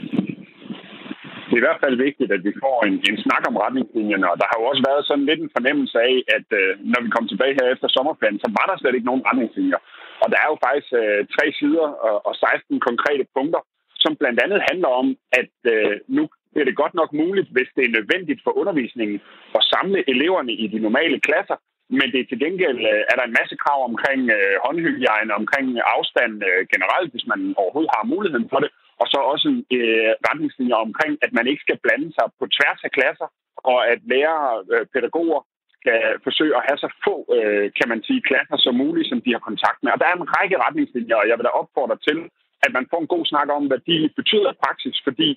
det er i hvert fald vigtigt, at vi får en, en snak om retningslinjerne, og der har jo også været sådan lidt en fornemmelse af, at øh, når vi kom tilbage her efter sommerferien, så var der slet ikke nogen retningslinjer. Og der er jo faktisk øh, tre sider og, og 16 konkrete punkter, som blandt andet handler om, at øh, nu er det godt nok muligt, hvis det er nødvendigt for undervisningen, at samle eleverne i de normale klasser, men det er til gengæld øh, er der en masse krav omkring øh, håndhygiejne, omkring afstand øh, generelt, hvis man overhovedet har muligheden for det, og så også øh, retningslinjer omkring, at man ikke skal blande sig på tværs af klasser, og at lærere øh, pædagoger skal forsøge at have så få, øh, kan man sige, klasser som muligt, som de har kontakt med. Og der er en række retningslinjer, og jeg vil da opfordre til, at man får en god snak om, hvad de betyder i praksis, fordi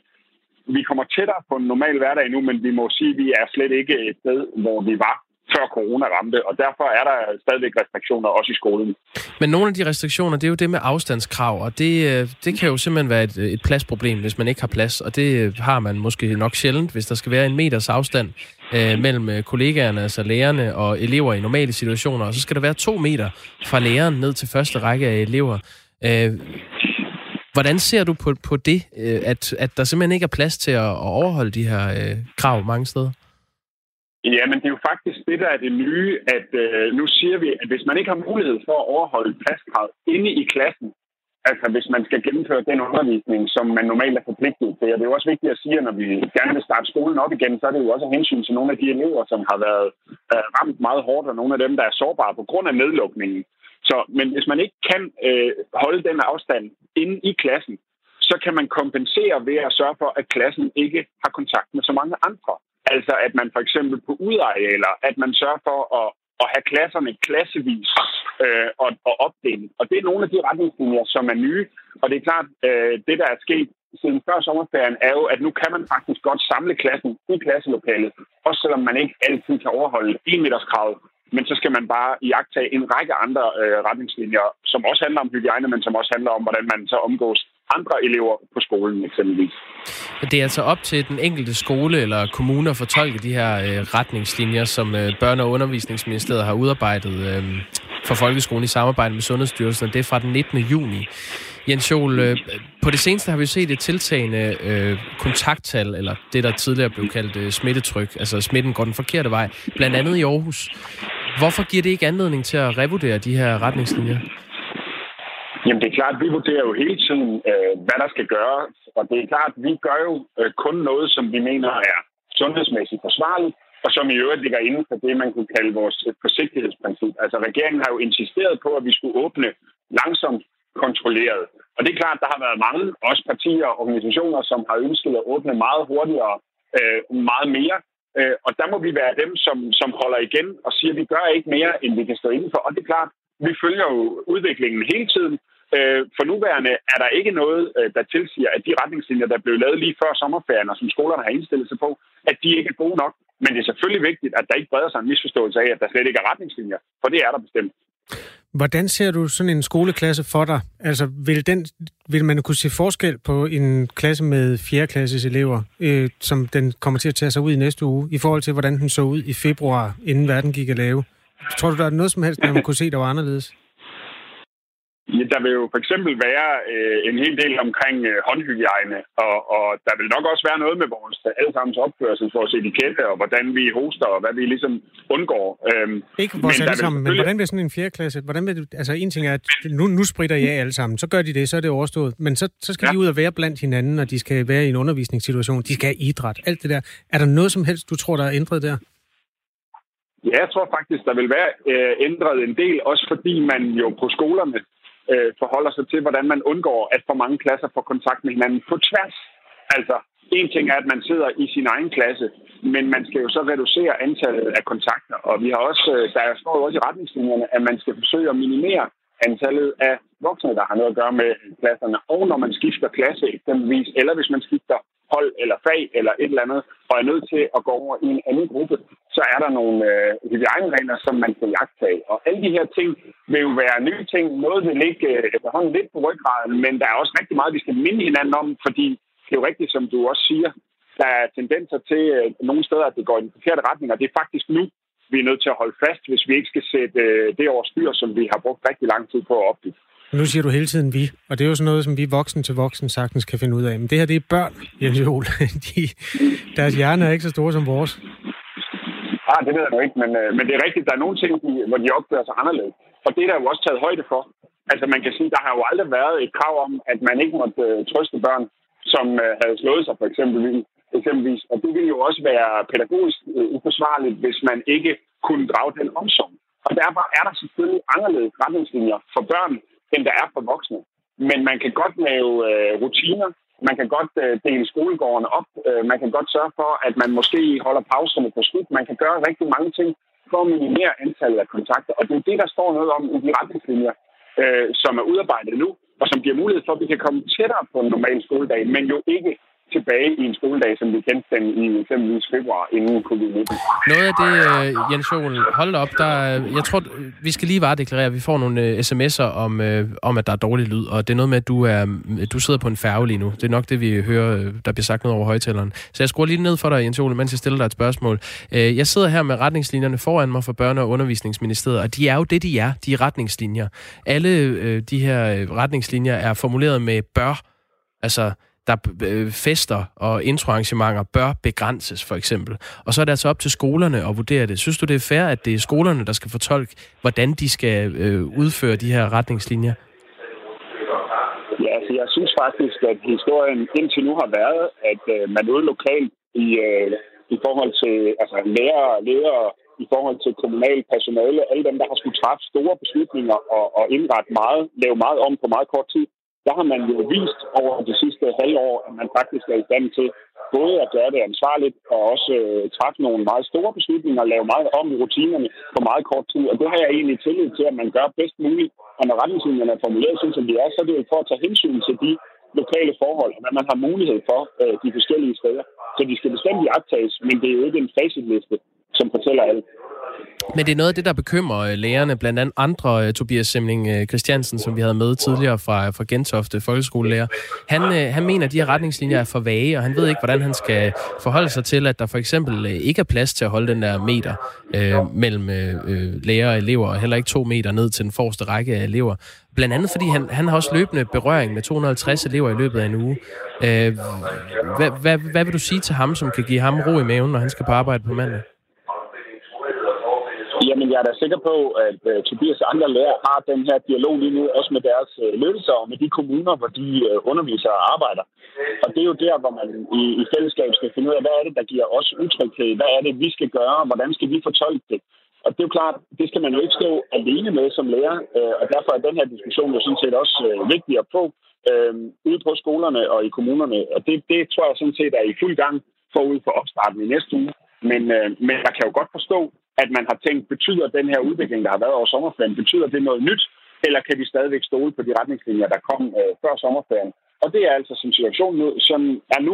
vi kommer tættere på en normal hverdag nu, men vi må sige, at vi er slet ikke et sted, hvor vi var før corona ramte, og derfor er der stadigvæk restriktioner også i skolen. Men nogle af de restriktioner, det er jo det med afstandskrav, og det, øh, det kan jo simpelthen være et, et pladsproblem, hvis man ikke har plads, og det øh, har man måske nok sjældent, hvis der skal være en meters afstand øh, mellem øh, kollegaerne, altså lærerne og elever i normale situationer, og så skal der være to meter fra læreren ned til første række af elever. Øh, hvordan ser du på, på det, øh, at, at der simpelthen ikke er plads til at, at overholde de her øh, krav mange steder? Ja, men det er jo faktisk det, der er det nye, at øh, nu siger vi, at hvis man ikke har mulighed for at overholde pladskravet inde i klassen, altså hvis man skal gennemføre den undervisning, som man normalt er forpligtet til, og det er jo også vigtigt at sige, at når vi gerne vil starte skolen op igen, så er det jo også hensyn til nogle af de elever, som har været øh, ramt meget hårdt, og nogle af dem, der er sårbare på grund af nedlukningen. Så, men hvis man ikke kan øh, holde den afstand inde i klassen, så kan man kompensere ved at sørge for, at klassen ikke har kontakt med så mange andre. Altså at man for eksempel på udarealer, at man sørger for at, at have klasserne klassevis øh, og, og opdele. Og det er nogle af de retningslinjer, som er nye. Og det er klart, øh, det der er sket siden før sommerferien, er jo, at nu kan man faktisk godt samle klassen i klasselokalet, også selvom man ikke altid kan overholde 1 meters kravet. Men så skal man bare iagtage en række andre øh, retningslinjer, som også handler om hygiejne, men som også handler om, hvordan man så omgås andre elever på skolen eksempelvis. Det er altså op til den enkelte skole eller kommune at fortolke de her øh, retningslinjer, som øh, Børne- og Undervisningsministeriet har udarbejdet øh, for folkeskolen i samarbejde med Sundhedsstyrelsen. Det er fra den 19. juni. Jens Jol, øh, på det seneste har vi set et tiltagende øh, kontakttal, eller det, der tidligere blev kaldt øh, smittetryk. Altså smitten går den forkerte vej, blandt andet i Aarhus. Hvorfor giver det ikke anledning til at revurdere de her retningslinjer? Jamen det er klart, vi vurderer jo hele tiden, øh, hvad der skal gøres. Og det er klart, vi gør jo øh, kun noget, som vi mener er sundhedsmæssigt forsvarligt, og som i øvrigt ligger inden for det, man kunne kalde vores øh, forsigtighedsprincip. Altså regeringen har jo insisteret på, at vi skulle åbne langsomt kontrolleret. Og det er klart, der har været mange, også partier og organisationer, som har ønsket at åbne meget hurtigere, øh, meget mere. Øh, og der må vi være dem, som, som holder igen og siger, at vi gør ikke mere, end vi kan stå indenfor. Og det er klart, vi følger jo udviklingen hele tiden. Øh, for nuværende er der ikke noget, øh, der tilsiger, at de retningslinjer, der blev lavet lige før sommerferien, og som skolerne har indstillet sig på, at de ikke er gode nok. Men det er selvfølgelig vigtigt, at der ikke breder sig en misforståelse af, at der slet ikke er retningslinjer, for det er der bestemt. Hvordan ser du sådan en skoleklasse for dig? Altså, vil, den, vil man kunne se forskel på en klasse med 4. klasses elever, øh, som den kommer til at tage sig ud i næste uge, i forhold til, hvordan den så ud i februar, inden verden gik at lave? Tror du, der er noget som helst, man kunne se, der var anderledes? Ja, der vil jo for eksempel være øh, en hel del omkring øh, håndhygiejne, og, og der vil nok også være noget med vores allesammens opførsel, vores etikette, og hvordan vi hoster, og hvad vi ligesom undgår. Øhm, Ikke vores alle sammen, men hvordan vil sådan en fjerde klasse, hvordan vil, altså en ting er, at nu, nu spritter I af alle sammen, så gør de det, så er det overstået, men så, så skal ja. de ud og være blandt hinanden, og de skal være i en undervisningssituation, de skal have idræt, alt det der. Er der noget som helst, du tror, der er ændret der? Ja, jeg tror faktisk, der vil være øh, ændret en del, også fordi man jo på skolerne øh, forholder sig til, hvordan man undgår, at for mange klasser får kontakt med hinanden på tværs. Altså, en ting er, at man sidder i sin egen klasse, men man skal jo så reducere antallet af kontakter. Og vi har også, øh, der står jo også i retningslinjerne, at man skal forsøge at minimere antallet af voksne, der har noget at gøre med klasserne. Og når man skifter klasse eksempelvis, eller hvis man skifter hold eller fag eller et eller andet, og er nødt til at gå over i en anden gruppe, så er der nogle øh, hygiejneregler, som man kan jagtage. Og alle de her ting vil jo være nye ting. Noget vil ligge øh, efterhånden lidt på ryggraden, men der er også rigtig meget, vi skal minde hinanden om, fordi det er jo rigtigt, som du også siger, der er tendenser til øh, nogle steder, at det går i den forkerte retning, og det er faktisk nu, vi er nødt til at holde fast, hvis vi ikke skal sætte øh, det over styr, som vi har brugt rigtig lang tid på at opbygge. Nu siger du hele tiden vi, og det er jo sådan noget, som vi voksen til voksen sagtens kan finde ud af. Men det her, det er børn, Jens Jol. De, deres hjerne er ikke så store som vores. Ah, det ved jeg nu ikke, men, øh, men det er rigtigt, der er nogle ting, hvor de opfører sig anderledes. Og det er der jo også taget højde for. Altså man kan sige, der har jo aldrig været et krav om, at man ikke måtte øh, trøste børn, som øh, havde slået sig for eksempel, eksempelvis. Og det ville jo også være pædagogisk øh, uforsvarligt, hvis man ikke kunne drage den omsorg. Og derfor er der selvfølgelig anderledes retningslinjer for børn, end der er for voksne. Men man kan godt lave øh, rutiner, man kan godt øh, dele skolegården op, øh, man kan godt sørge for, at man måske holder pauserne på skud, man kan gøre rigtig mange ting for at minimere antallet af kontakter. Og det er det, der står noget om i de retningslinjer, øh, som er udarbejdet nu, og som giver mulighed for, at vi kan komme tættere på en normal skoledag, men jo ikke tilbage i en skoledag, som vi kendte den i eksempelvis februar inden covid-19. Noget af det, øh, Jens Jol, hold op, der, øh, jeg tror, vi skal lige varedeklarere, at vi får nogle øh, sms'er om, øh, om, at der er dårlig lyd, og det er noget med, at du, er, du sidder på en færge lige nu. Det er nok det, vi hører, der bliver sagt noget over højtaleren. Så jeg skruer lige ned for dig, Jens Jol, mens jeg stiller dig et spørgsmål. Jeg sidder her med retningslinjerne foran mig for Børne- og Undervisningsministeriet, og de er jo det, de er, de er retningslinjer. Alle de her retningslinjer er formuleret med bør, altså der øh, fester og introarrangementer bør begrænses, for eksempel. Og så er det altså op til skolerne at vurdere det. Synes du, det er fair, at det er skolerne, der skal fortolke, hvordan de skal øh, udføre de her retningslinjer? Ja, altså jeg synes faktisk, at historien indtil nu har været, at øh, man ude lokalt i, øh, i forhold til altså, lærere og ledere, i forhold til kommunal personale, alle dem, der har skulle træffe store beslutninger og, og indrette meget, lave meget om på meget kort tid, der har man jo vist over de sidste halvår, at man faktisk er i stand til både at gøre det ansvarligt og også øh, træffe nogle meget store beslutninger og lave meget om i rutinerne på meget kort tid. Og det har jeg egentlig tillid til, at man gør bedst muligt. Og når retningslinjerne er formuleret sådan, som de er, så er det jo for at tage hensyn til de lokale forhold, og hvad man har mulighed for øh, de forskellige steder. Så de skal bestemt optages, men det er jo ikke en facitliste, som fortæller alt. Men det er noget af det, der bekymrer øh, lærerne, blandt andet andre øh, Tobias Semling øh, Christiansen, som vi havde med tidligere fra, fra Gentofte folkeskolelærer. Han, han mener, at de her retningslinjer er for vage, og han ved ikke, hvordan han skal forholde sig til, at der for eksempel ikke er plads til at holde den der meter øh, mellem øh, lærer og elever, og heller ikke to meter ned til den forreste række af elever. Blandt andet, fordi han, han har også løbende berøring med 250 elever i løbet af en uge. Øh, hvad, hvad, hvad vil du sige til ham, som kan give ham ro i maven, når han skal på arbejde på mandag? Jeg er da sikker på, at uh, Tobias og andre lærere har den her dialog lige nu, også med deres øh, uh, ledelser og med de kommuner, hvor de uh, underviser og arbejder. Og det er jo der, hvor man i, i fællesskab skal finde ud af, hvad er det, der giver os utryghed? Hvad er det, vi skal gøre? Hvordan skal vi fortolke det? Og det er jo klart, det skal man jo ikke stå alene med som lærer, uh, og derfor er den her diskussion jo sådan set også uh, vigtig at få uh, ude på skolerne og i kommunerne. Og det, det tror jeg sådan set er i fuld gang forud for opstarten i næste uge. Men, øh, men jeg kan jo godt forstå, at man har tænkt, betyder den her udvikling, der har været over sommerferien, betyder det noget nyt, eller kan vi stadigvæk stole på de retningslinjer, der kom øh, før sommerferien? Og det er altså som situationen nu, som er nu,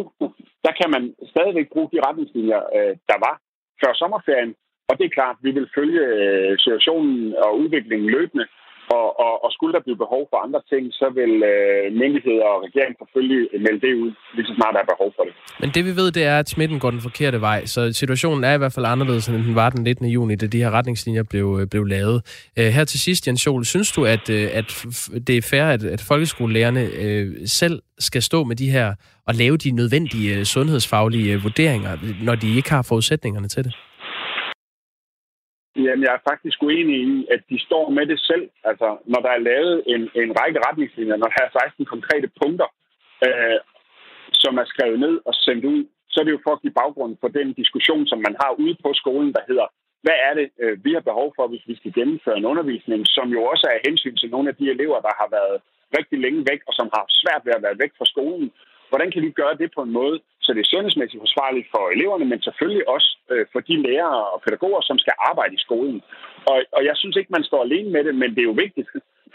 der kan man stadigvæk bruge de retningslinjer, øh, der var før sommerferien. Og det er klart, vi vil følge øh, situationen og udviklingen løbende, og, og, og skulle der blive behov for andre ting, så vil øh, myndigheder og regeringen selvfølgelig melde det ud, lige så snart der er behov for det. Men det vi ved, det er, at smitten går den forkerte vej, så situationen er i hvert fald anderledes, end den var den 19. juni, da de her retningslinjer blev, øh, blev lavet. Øh, her til sidst, Jens Jol, synes du, at, øh, at det er fair, at, at folkeskolelærerne øh, selv skal stå med de her og lave de nødvendige øh, sundhedsfaglige øh, vurderinger, når de ikke har forudsætningerne til det? Jamen, jeg er faktisk uenig i, at de står med det selv. Altså, når der er lavet en, en række retningslinjer, når der er 16 konkrete punkter, øh, som er skrevet ned og sendt ud, så er det jo for at give baggrund for den diskussion, som man har ude på skolen, der hedder, hvad er det, øh, vi har behov for, hvis vi skal gennemføre en undervisning, som jo også er hensyn til nogle af de elever, der har været rigtig længe væk, og som har svært ved at være væk fra skolen. Hvordan kan vi gøre det på en måde, så det er sundhedsmæssigt forsvarligt for eleverne, men selvfølgelig også øh, for de lærere og pædagoger, som skal arbejde i skolen. Og, og jeg synes ikke, man står alene med det, men det er jo vigtigt,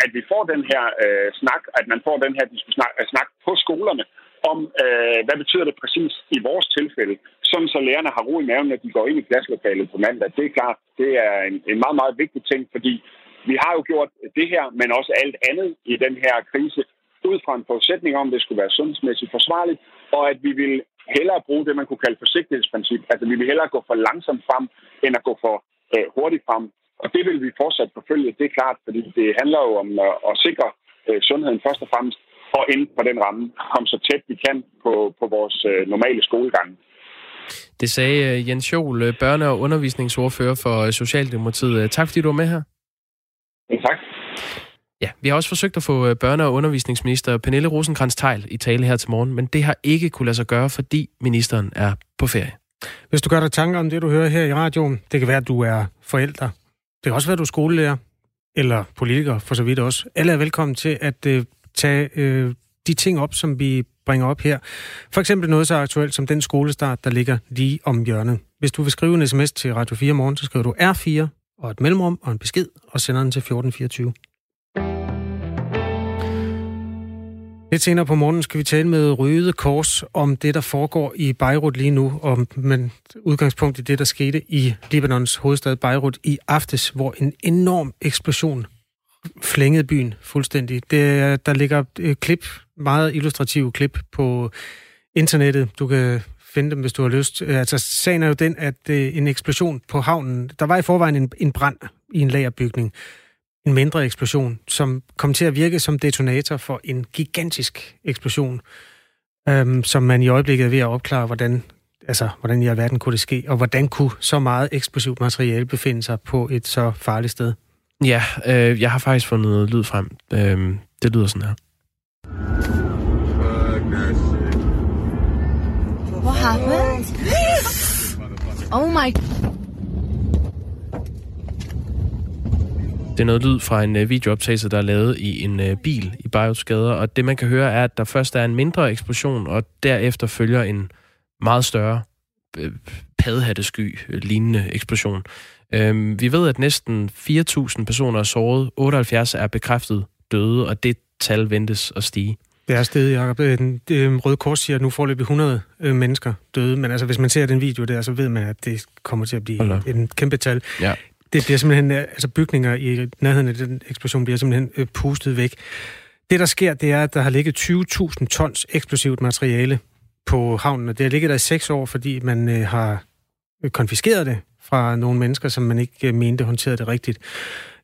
at vi får den her øh, snak, at man får den her snak, øh, snak på skolerne om, øh, hvad betyder det præcis i vores tilfælde, sådan så lærerne har ro i maven, når de går ind i klasselokalet på mandag. Det er klart, det er en, en meget, meget vigtig ting, fordi vi har jo gjort det her, men også alt andet i den her krise, ud fra en forudsætning om, at det skulle være sundhedsmæssigt forsvarligt, og at vi vil hellere bruge det, man kunne kalde forsigtighedsprincip. Altså, vi vil hellere gå for langsomt frem, end at gå for øh, hurtigt frem. Og det vil vi fortsat forfølge, det er klart, fordi det handler jo om at, at sikre øh, sundheden først og fremmest, og inden for den ramme komme så tæt vi kan på, på vores øh, normale skolegang. Det sagde øh, Jens Jol, øh, børne- og undervisningsordfører for øh, Socialdemokratiet. Tak fordi du var med her. Ja, tak. Ja, vi har også forsøgt at få øh, børne- og undervisningsminister Pernille rosenkrantz teil i tale her til morgen, men det har ikke kunne lade sig gøre, fordi ministeren er på ferie. Hvis du gør dig tanker om det, du hører her i radioen, det kan være, at du er forælder. Det kan også være, at du er skolelærer, eller politiker for så vidt også. Alle er velkommen til at øh, tage øh, de ting op, som vi bringer op her. For eksempel noget så aktuelt som den skolestart, der ligger lige om hjørnet. Hvis du vil skrive en sms til Radio 4 morgen, så skriver du R4 og et mellemrum og en besked, og sender den til 1424. Lidt senere på morgenen skal vi tale med Røde Kors om det, der foregår i Beirut lige nu, og men udgangspunkt i det, der skete i Libanons hovedstad Beirut i aftes, hvor en enorm eksplosion flængede byen fuldstændig. Det, der ligger et klip, meget illustrative klip på internettet. Du kan finde dem, hvis du har lyst. Altså, sagen er jo den, at øh, en eksplosion på havnen, der var i forvejen en, en brand i en lagerbygning, en mindre eksplosion, som kom til at virke som detonator for en gigantisk eksplosion, øhm, som man i øjeblikket er ved at opklare, hvordan, altså, hvordan i alverden kunne det ske, og hvordan kunne så meget eksplosivt materiale befinde sig på et så farligt sted. Ja, øh, jeg har faktisk fundet noget lyd frem. Øh, det lyder sådan her. What happened? Oh my Det er noget lyd fra en øh, videooptagelse, der er lavet i en øh, bil i Beiruts gader, og det man kan høre er, at der først er en mindre eksplosion, og derefter følger en meget større øh, padhattesky lignende eksplosion. Øhm, vi ved, at næsten 4.000 personer er såret, 78 er bekræftet døde, og det tal ventes at stige. Det er stedet, Jacob. Røde Kors siger, at nu får 100 mennesker døde, men altså, hvis man ser den video der, så ved man, at det kommer til at blive en kæmpe tal. Ja. Det bliver simpelthen, øh, altså bygninger i nærheden af den eksplosion bliver simpelthen øh, pustet væk. Det, der sker, det er, at der har ligget 20.000 tons eksplosivt materiale på havnen, og det har ligget der i seks år, fordi man øh, har øh, konfiskeret det fra nogle mennesker, som man ikke øh, mente håndterede det rigtigt.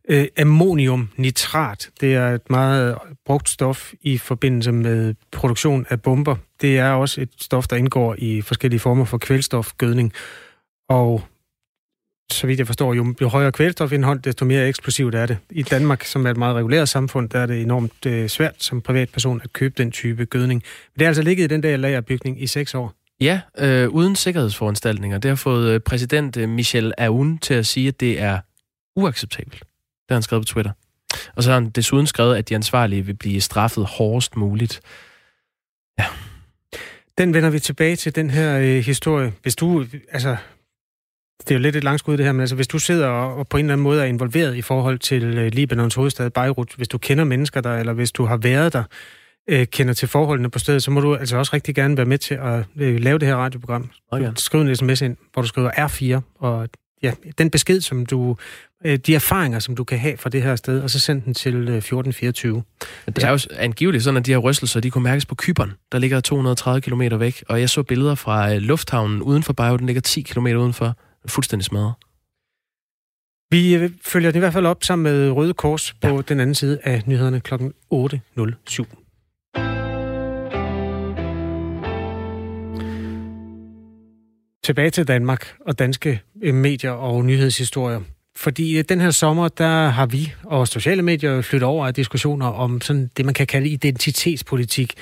Øh, ammoniumnitrat, det er et meget brugt stof i forbindelse med produktion af bomber. Det er også et stof, der indgår i forskellige former for kvælstofgødning. Og så vidt jeg forstår, jo, jo højere kvælstofindhold, desto mere eksplosivt er det. I Danmark, som er et meget reguleret samfund, der er det enormt øh, svært som privatperson at købe den type gødning. Men det er altså ligget i den der lagerbygning i seks år. Ja, øh, uden sikkerhedsforanstaltninger. Det har fået øh, præsident øh, Michel Aoun til at sige, at det er uacceptabelt. Det har han skrevet på Twitter. Og så har han desuden skrevet, at de ansvarlige vil blive straffet hårdest muligt. Ja. Den vender vi tilbage til, den her øh, historie. Hvis du, altså, det er jo lidt et langskud det her, men altså, hvis du sidder og på en eller anden måde er involveret i forhold til øh, Libanons hovedstad Beirut, hvis du kender mennesker der, eller hvis du har været der, øh, kender til forholdene på stedet, så må du altså også rigtig gerne være med til at øh, lave det her radioprogram. Okay. Skriv en sms ind, hvor du skriver R4, og ja, den besked, som du, øh, de erfaringer, som du kan have fra det her sted, og så send den til øh, 1424. Det er jo angiveligt sådan, at de her rystelser, de kunne mærkes på Kyberen, der ligger 230 km væk, og jeg så billeder fra øh, lufthavnen uden for Beirut, den ligger 10 km udenfor, fuldstændig smadret. Vi øh, følger det i hvert fald op sammen med Røde Kors på ja. den anden side af nyhederne kl. 8.07. Tilbage til Danmark og danske øh, medier og nyhedshistorier. Fordi øh, den her sommer, der har vi og sociale medier flyttet over af diskussioner om sådan det, man kan kalde identitetspolitik.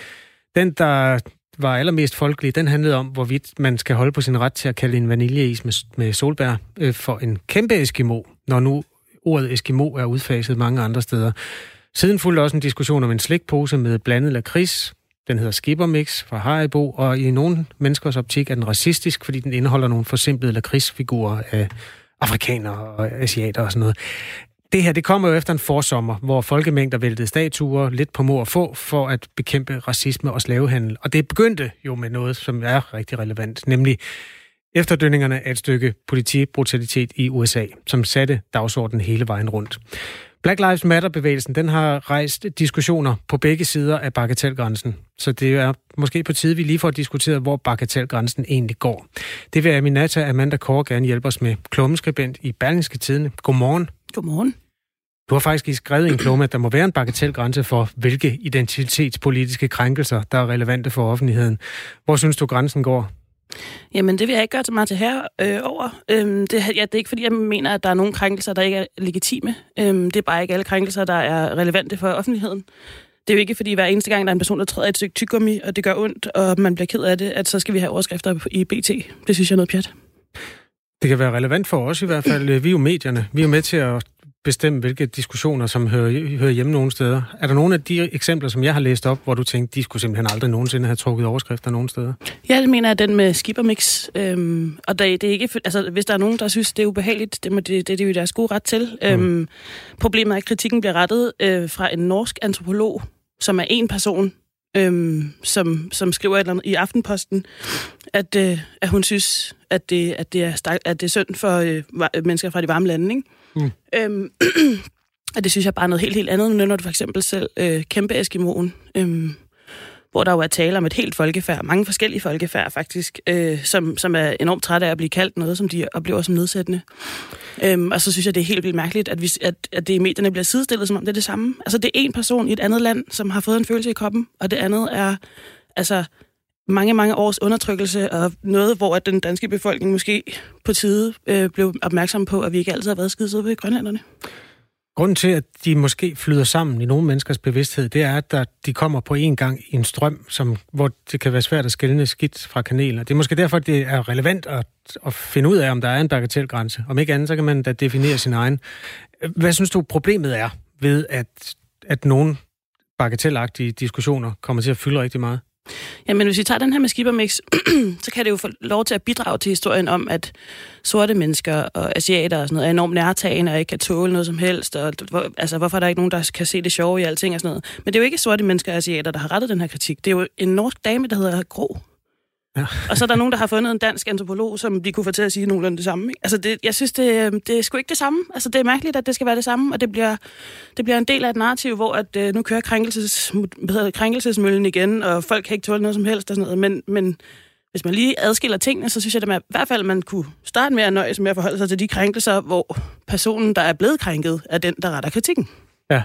Den, der var allermest folkelig, den handlede om, hvorvidt man skal holde på sin ret til at kalde en vaniljeis med, med solbær øh, for en kæmpe Eskimo, når nu ordet Eskimo er udfaset mange andre steder. Siden fulgte også en diskussion om en slikpose med blandet lakrids, den hedder Skippermix fra Haribo, og i nogle menneskers optik er den racistisk, fordi den indeholder nogle forsimplede lakridsfigurer af afrikanere og asiater og sådan noget. Det her, det kommer jo efter en forsommer, hvor folkemængder væltede statuer lidt på mor og få for at bekæmpe racisme og slavehandel. Og det begyndte jo med noget, som er rigtig relevant, nemlig efterdønningerne af et stykke politibrutalitet i USA, som satte dagsordenen hele vejen rundt. Black Lives Matter-bevægelsen, den har rejst diskussioner på begge sider af bagatelgrænsen. Så det er måske på tide, vi lige får diskuteret, hvor bagatelgrænsen egentlig går. Det vil Aminata Amanda Kåre gerne hjælpe os med. Klummeskribent i Berlingske Tidene. Godmorgen. Godmorgen. Du har faktisk skrevet i en klumme, at der må være en bagatelgrænse for, hvilke identitetspolitiske krænkelser, der er relevante for offentligheden. Hvor synes du, grænsen går? Jamen, det vil jeg ikke gøre så meget til her øh, over. Øhm, det, ja, det er ikke, fordi jeg mener, at der er nogle krænkelser, der ikke er legitime. Øhm, det er bare ikke alle krænkelser, der er relevante for offentligheden. Det er jo ikke, fordi hver eneste gang, der er en person, der træder et stykke tyggegummi, og det gør ondt, og man bliver ked af det, at så skal vi have overskrifter i BT. Det synes jeg er noget pjat. Det kan være relevant for os i hvert fald. Vi er jo medierne. Vi er jo med til at bestemme, hvilke diskussioner, som hører, hører hjemme nogle steder. Er der nogle af de eksempler, som jeg har læst op, hvor du tænkte, de skulle simpelthen aldrig nogensinde have trukket overskrifter nogen steder? Ja, det mener jeg, den med skippermix. Øhm, og det, det er ikke, altså, hvis der er nogen, der synes, det er ubehageligt, det, må det, det, det er jo deres gode ret til. Mm. Øhm, problemet er, at kritikken bliver rettet øh, fra en norsk antropolog, som er en person, øhm, som, som skriver et eller andet i Aftenposten, at, øh, at hun synes, at det, at det, er, stak, at det er synd for øh, mennesker fra de varme lande. Ikke? Mm. Øhm, og det synes jeg bare er noget helt, helt andet, når du for eksempel selv øh, kæmpe Eskimoen, øhm, hvor der jo er tale om et helt folkefærd, mange forskellige folkefærd faktisk, øh, som, som er enormt trætte af at blive kaldt noget, som de oplever som nedsættende. Øhm, og så synes jeg, det er helt vildt mærkeligt, at, vi, at, at det i medierne bliver sidestillet, som om det er det samme. Altså, det er en person i et andet land, som har fået en følelse i kroppen, og det andet er altså mange, mange års undertrykkelse, og noget, hvor at den danske befolkning måske på tide øh, blev opmærksom på, at vi ikke altid har været skide ved grønlanderne. Grunden til, at de måske flyder sammen i nogle menneskers bevidsthed, det er, at de kommer på en gang i en strøm, som, hvor det kan være svært at skille skidt fra kanelen. Det er måske derfor, det er relevant at, at finde ud af, om der er en bagatelgrænse. Om ikke andet, så kan man da definere sin egen. Hvad synes du, problemet er ved, at, at nogle bagatelagtige diskussioner kommer til at fylde rigtig meget? Jamen, hvis vi tager den her med skibermix, så kan det jo få lov til at bidrage til historien om, at sorte mennesker og asiater og sådan noget er enormt nærtagende og ikke kan tåle noget som helst. Og, hvor, altså, hvorfor er der ikke nogen, der kan se det sjove i alting og sådan noget. Men det er jo ikke sorte mennesker og asiater, der har rettet den her kritik. Det er jo en norsk dame, der hedder Gro, Ja. og så er der nogen, der har fundet en dansk antropolog, som de kunne få til at sige nogenlunde det samme. Ikke? Altså, det, jeg synes, det, øhm, det er sgu ikke det samme. Altså, det er mærkeligt, at det skal være det samme, og det bliver, det bliver en del af et narrativ, hvor at, øh, nu kører krænkelses, hedder, krænkelsesmøllen igen, og folk kan ikke tåle noget som helst og sådan noget. Men, men hvis man lige adskiller tingene, så synes jeg, at man, i hvert fald, man kunne starte med at nøjes med at forholde sig til de krænkelser, hvor personen, der er blevet krænket, er den, der retter kritikken. Ja.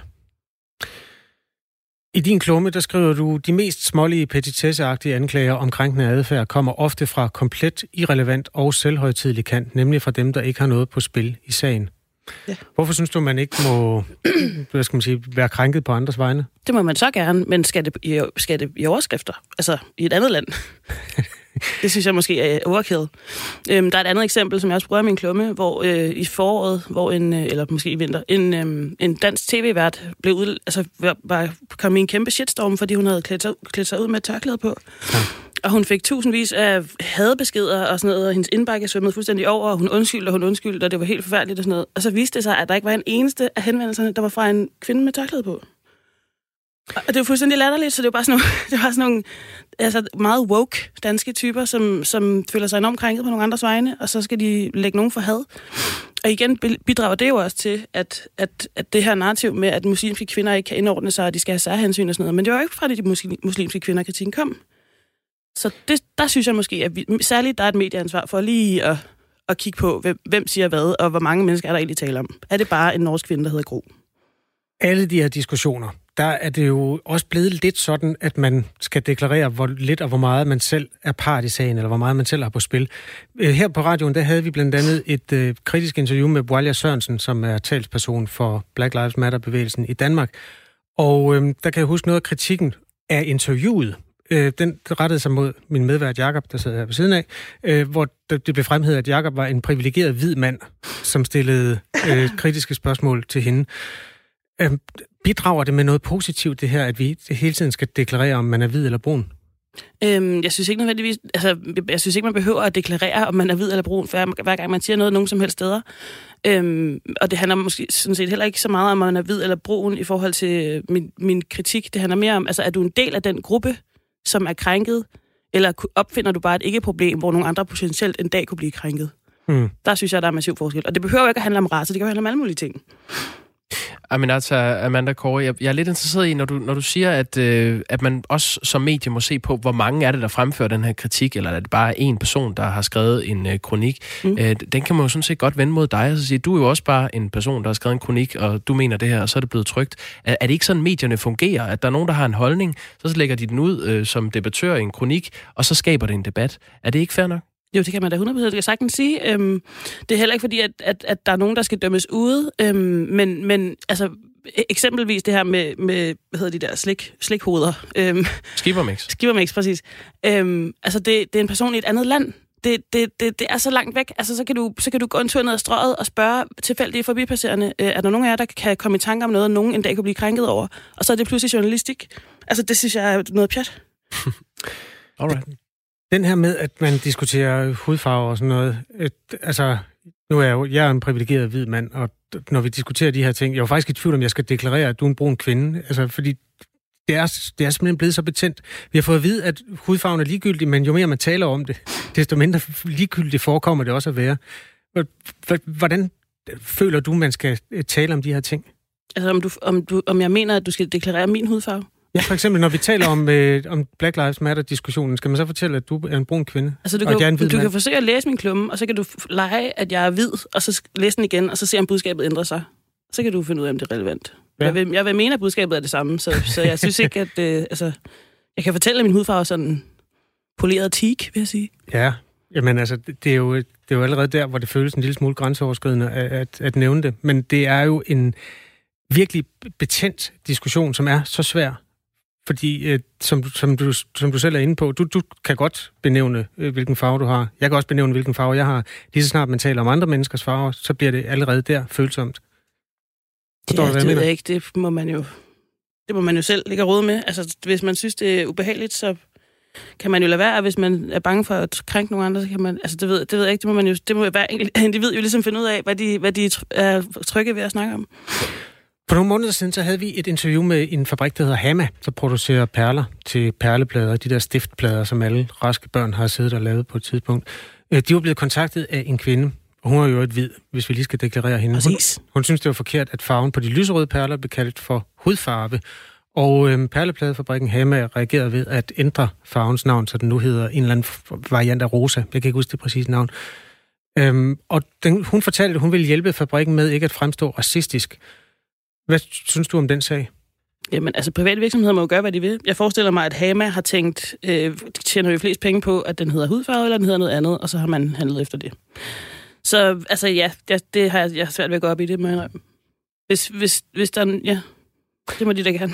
I din klumme, der skriver du, de mest smålige petitesseagtige anklager om krænkende adfærd kommer ofte fra komplet irrelevant og selvhøjtidlig kant, nemlig fra dem, der ikke har noget på spil i sagen. Ja. Hvorfor synes du, man ikke må hvad skal man sige, være krænket på andres vegne? Det må man så gerne, men skal det, i, skal det i overskrifter? Altså i et andet land? det synes jeg måske er overkill. Øhm, der er et andet eksempel, som jeg også bruger i min klumme, hvor øh, i foråret, hvor en, øh, eller måske i vinter, en, øh, en dansk tv-vært blev ud, altså, var, kom i en kæmpe shitstorm, fordi hun havde klædt sig, klædt sig ud med tørklæde på. Ja. Og hun fik tusindvis af hadebeskeder og sådan noget, og hendes indbakke svømmede fuldstændig over, og hun undskyldte, og hun undskyldte, og det var helt forfærdeligt og sådan noget. Og så viste det sig, at der ikke var en eneste af henvendelserne, der var fra en kvinde med tørklæde på. Og det var fuldstændig latterligt, så det var bare sådan nogle, det var sådan nogle altså meget woke danske typer, som, som føler sig enormt krænket på nogle andres vegne, og så skal de lægge nogen for had. Og igen bidrager det jo også til, at, at, at det her narrativ med, at muslimske kvinder ikke kan indordne sig, og de skal have særhensyn og sådan noget, men det var jo ikke fra, det, de muslimske kvinder kritikken kom. Så det, der synes jeg måske, at vi, særligt der er et medieansvar for lige at, at kigge på, hvem, hvem siger hvad, og hvor mange mennesker er der egentlig tale om. Er det bare en norsk kvinde, der hedder Gro? Alle de her diskussioner, der er det jo også blevet lidt sådan, at man skal deklarere, hvor lidt og hvor meget man selv er part i sagen, eller hvor meget man selv har på spil. Øh, her på radioen, der havde vi blandt andet et øh, kritisk interview med Boalia Sørensen, som er talsperson for Black Lives Matter-bevægelsen i Danmark. Og øh, der kan jeg huske noget af kritikken af interviewet, øh, den rettede sig mod min medvært Jakob, der sidder her ved siden af, øh, hvor det blev fremhævet, at Jakob var en privilegeret hvid mand, som stillede øh, kritiske spørgsmål til hende. Øh, bidrager det med noget positivt, det her, at vi hele tiden skal deklarere, om man er hvid eller brun? Øhm, jeg synes ikke nødvendigvis, altså, jeg synes ikke, man behøver at deklarere, om man er hvid eller brun, hver, hver gang man siger noget nogen som helst steder. Øhm, og det handler måske sådan set heller ikke så meget om, om man er hvid eller brun i forhold til min, min kritik. Det handler mere om, altså, er du en del af den gruppe, som er krænket, eller opfinder du bare et ikke-problem, hvor nogle andre potentielt en dag kunne blive krænket? Mm. Der synes jeg, der er massiv forskel. Og det behøver ikke at handle om race, det kan jo handle om alle mulige ting. Aminata Amanda Kåre, jeg, jeg er lidt interesseret i, når du, når du siger, at, øh, at man også som medie må se på, hvor mange er det, der fremfører den her kritik, eller er det bare en person, der har skrevet en øh, kronik. Mm. Øh, den kan man jo sådan set godt vende mod dig og så sige, du er jo også bare en person, der har skrevet en kronik, og du mener det her, og så er det blevet trygt. Er, er det ikke sådan, medierne fungerer? At der er nogen, der har en holdning, så lægger de den ud øh, som debattør i en kronik, og så skaber det en debat. Er det ikke fair nok? Jo, det kan man da 100% det kan sagtens sige. Øhm, det er heller ikke fordi, at, at, at der er nogen, der skal dømmes ude, øhm, men, men altså, e- eksempelvis det her med, med hvad hedder de der, slik, slikhoveder. Øhm, Skivermix. Skivermix, præcis. Øhm, altså, det, det er en person i et andet land. Det, det, det, det er så langt væk. Altså, så kan, du, så kan du gå en tur ned ad strøget og spørge tilfældige forbipasserende, øh, er der nogen af jer, der kan komme i tanke om noget, nogen en dag kunne blive krænket over? Og så er det pludselig journalistik. Altså, det synes jeg er noget pjat. Alright. Den her med, at man diskuterer hudfarve og sådan noget, et, altså, nu er jeg jo jeg er en privilegeret hvid mand, og når vi diskuterer de her ting, jeg er jo faktisk i tvivl om, jeg skal deklarere, at du er en brun kvinde, altså, fordi det er, det er simpelthen blevet så betændt. Vi har fået at vide, at hudfarven er ligegyldig, men jo mere man taler om det, desto mindre ligegyldigt forekommer det også at være. Hvordan føler du, man skal øh, tale om de her ting? Altså, om, du, om, du, om jeg mener, at du skal deklarere min hudfarve? Ja, for eksempel, når vi taler om, øh, om Black Lives Matter-diskussionen, skal man så fortælle, at du er en brun kvinde? Altså, du, kan, du kan forsøge at læse min klumme, og så kan du lege, at jeg er hvid, og så læse den igen, og så se, om budskabet ændrer sig. Så kan du finde ud af, om det er relevant. Ja. Jeg, vil, jeg vil mene, at budskabet er det samme, så, så jeg synes ikke, at... Øh, altså, jeg kan fortælle, at min hudfarve er sådan poleret teak, vil jeg sige. Ja, Jamen altså, det er, jo, det er jo allerede der, hvor det føles en lille smule grænseoverskridende at, at, at nævne det. Men det er jo en virkelig betændt diskussion, som er så svær fordi, øh, som, som, du, som du selv er inde på, du, du kan godt benævne, øh, hvilken farve du har. Jeg kan også benævne, hvilken farve jeg har. Lige så snart man taler om andre menneskers farver, så bliver det allerede der følsomt. Forstår ja, du, hvad det jeg mener? ikke. Det må man jo, det må man jo selv ligge råd med. Altså, hvis man synes, det er ubehageligt, så kan man jo lade være, hvis man er bange for at krænke nogen andre, så kan man, altså det ved, det ved jeg ikke, det må man jo, det må være individ jo ligesom finde ud af, hvad de, hvad de er trygge ved at snakke om. For nogle måneder siden, så havde vi et interview med en fabrik, der hedder Hama, der producerer perler til perleplader, de der stiftplader, som alle raske børn har siddet og lavet på et tidspunkt. Øh, de var blevet kontaktet af en kvinde, og hun var jo et hvid, hvis vi lige skal deklarere hende. Hun, hun synes, det var forkert, at farven på de lyserøde perler blev kaldt for hudfarve. Og øhm, perlepladefabrikken Hama reagerede ved at ændre farvens navn, så den nu hedder en eller anden variant af rosa. Jeg kan ikke huske det præcise navn. Øhm, og den, hun fortalte, at hun ville hjælpe fabrikken med ikke at fremstå racistisk. Hvad synes du om den sag? Jamen, altså private virksomheder må jo gøre, hvad de vil. Jeg forestiller mig, at Hama har tænkt, øh, tjener jo flest penge på, at den hedder hudfarve, eller den hedder noget andet, og så har man handlet efter det. Så altså ja, det, det har jeg, jeg svært ved at gå op i, det må jeg Hvis, hvis, hvis der ja, det må de da gerne.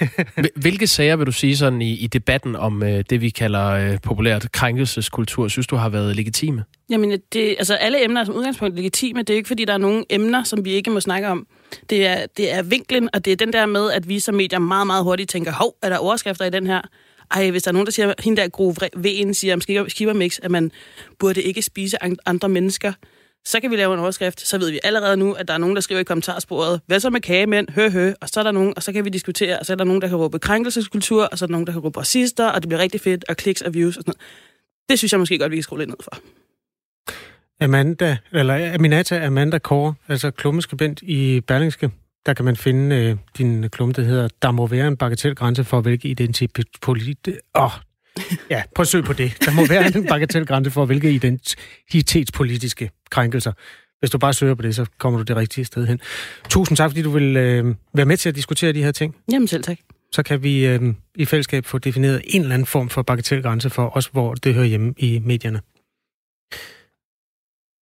Hvilke sager vil du sige sådan i, i debatten om øh, det, vi kalder øh, populært krænkelseskultur, synes du har været legitime? Jamen, det, altså alle emner er som udgangspunkt legitime. Det er ikke, fordi der er nogle emner, som vi ikke må snakke om. Det er, det er vinklen, og det er den der med, at vi som medier meget, meget hurtigt tænker, hov, er der overskrifter i den her? Ej, hvis der er nogen, der siger, hende der grove V'en siger om skibermix, at man burde ikke spise andre mennesker, så kan vi lave en overskrift. Så ved vi allerede nu, at der er nogen, der skriver i kommentarsporet, hvad så med kagemænd, hø, hø, og så er der nogen, og så kan vi diskutere, og så er der nogen, der kan råbe krænkelseskultur, og så er der nogen, der kan råbe racister, og det bliver rigtig fedt, og kliks og views og sådan noget. Det synes jeg måske godt, vi kan skrue lidt ned for. Amanda, eller Aminata Amanda Kåre, altså klummeskribent i Berlingske, der kan man finde øh, din klumme, der hedder, der må være en bagatelgrænse for, hvilke identitet... Åh, oh, ja, prøv at søge på det. Der må være en bagatelgrænse for, hvilke identitetspolitiske krænkelser. Hvis du bare søger på det, så kommer du det rigtige sted hen. Tusind tak, fordi du vil øh, være med til at diskutere de her ting. Jamen selv tak. Så kan vi øh, i fællesskab få defineret en eller anden form for bagatelgrænse for os, hvor det hører hjemme i medierne.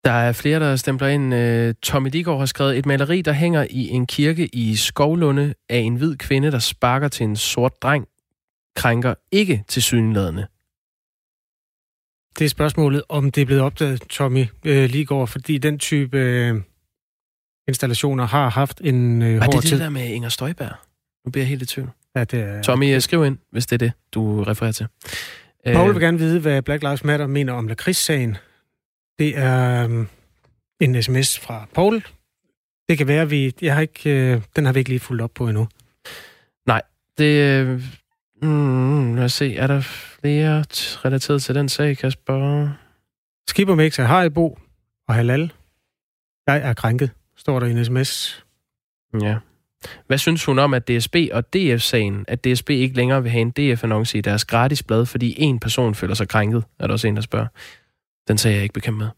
Der er flere, der stempler ind. Øh, Tommy Digård har skrevet et maleri, der hænger i en kirke i Skovlunde af en hvid kvinde, der sparker til en sort dreng, krænker ikke til synlædende. Det er spørgsmålet, om det er blevet opdaget, Tommy øh, Ligård, fordi den type øh, installationer har haft en øh, hård tid. Er det det der med Inger Støjberg? Nu bliver jeg helt i tvivl. Ja, det er... Tommy, skriv ind, hvis det er det, du refererer til. Paul vil gerne vide, hvad Black Lives Matter mener om lakridssagen. Det er um, en sms fra Paul. Det kan være, vi... Jeg har ikke, øh, den har vi ikke lige fulgt op på endnu. Nej, det... Øh, mm, lad os se, er der flere relateret til den sag, Kasper? Skippermix er Haribo og Halal. Jeg er krænket, står der i en sms. Ja. Hvad synes hun om, at DSB og DF-sagen, at DSB ikke længere vil have en DF-annonce i deres gratis blad, fordi en person føler sig krænket, er der også en, der spørger. Den sag er jeg ikke bekendt med.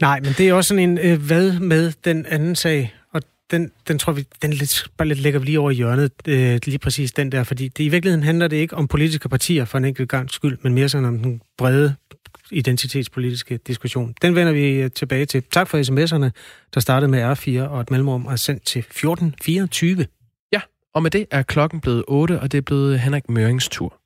Nej, men det er også sådan en øh, hvad med den anden sag, og den, den tror vi, den lidt, bare lidt lægger vi lige over i hjørnet, øh, lige præcis den der, fordi det, i virkeligheden handler det ikke om politiske partier for en enkelt gang skyld, men mere sådan om den brede identitetspolitiske diskussion. Den vender vi øh, tilbage til. Tak for sms'erne, der startede med R4 og et mellemrum er sendt til 1424. Ja, og med det er klokken blevet 8, og det er blevet Henrik Mørings tur.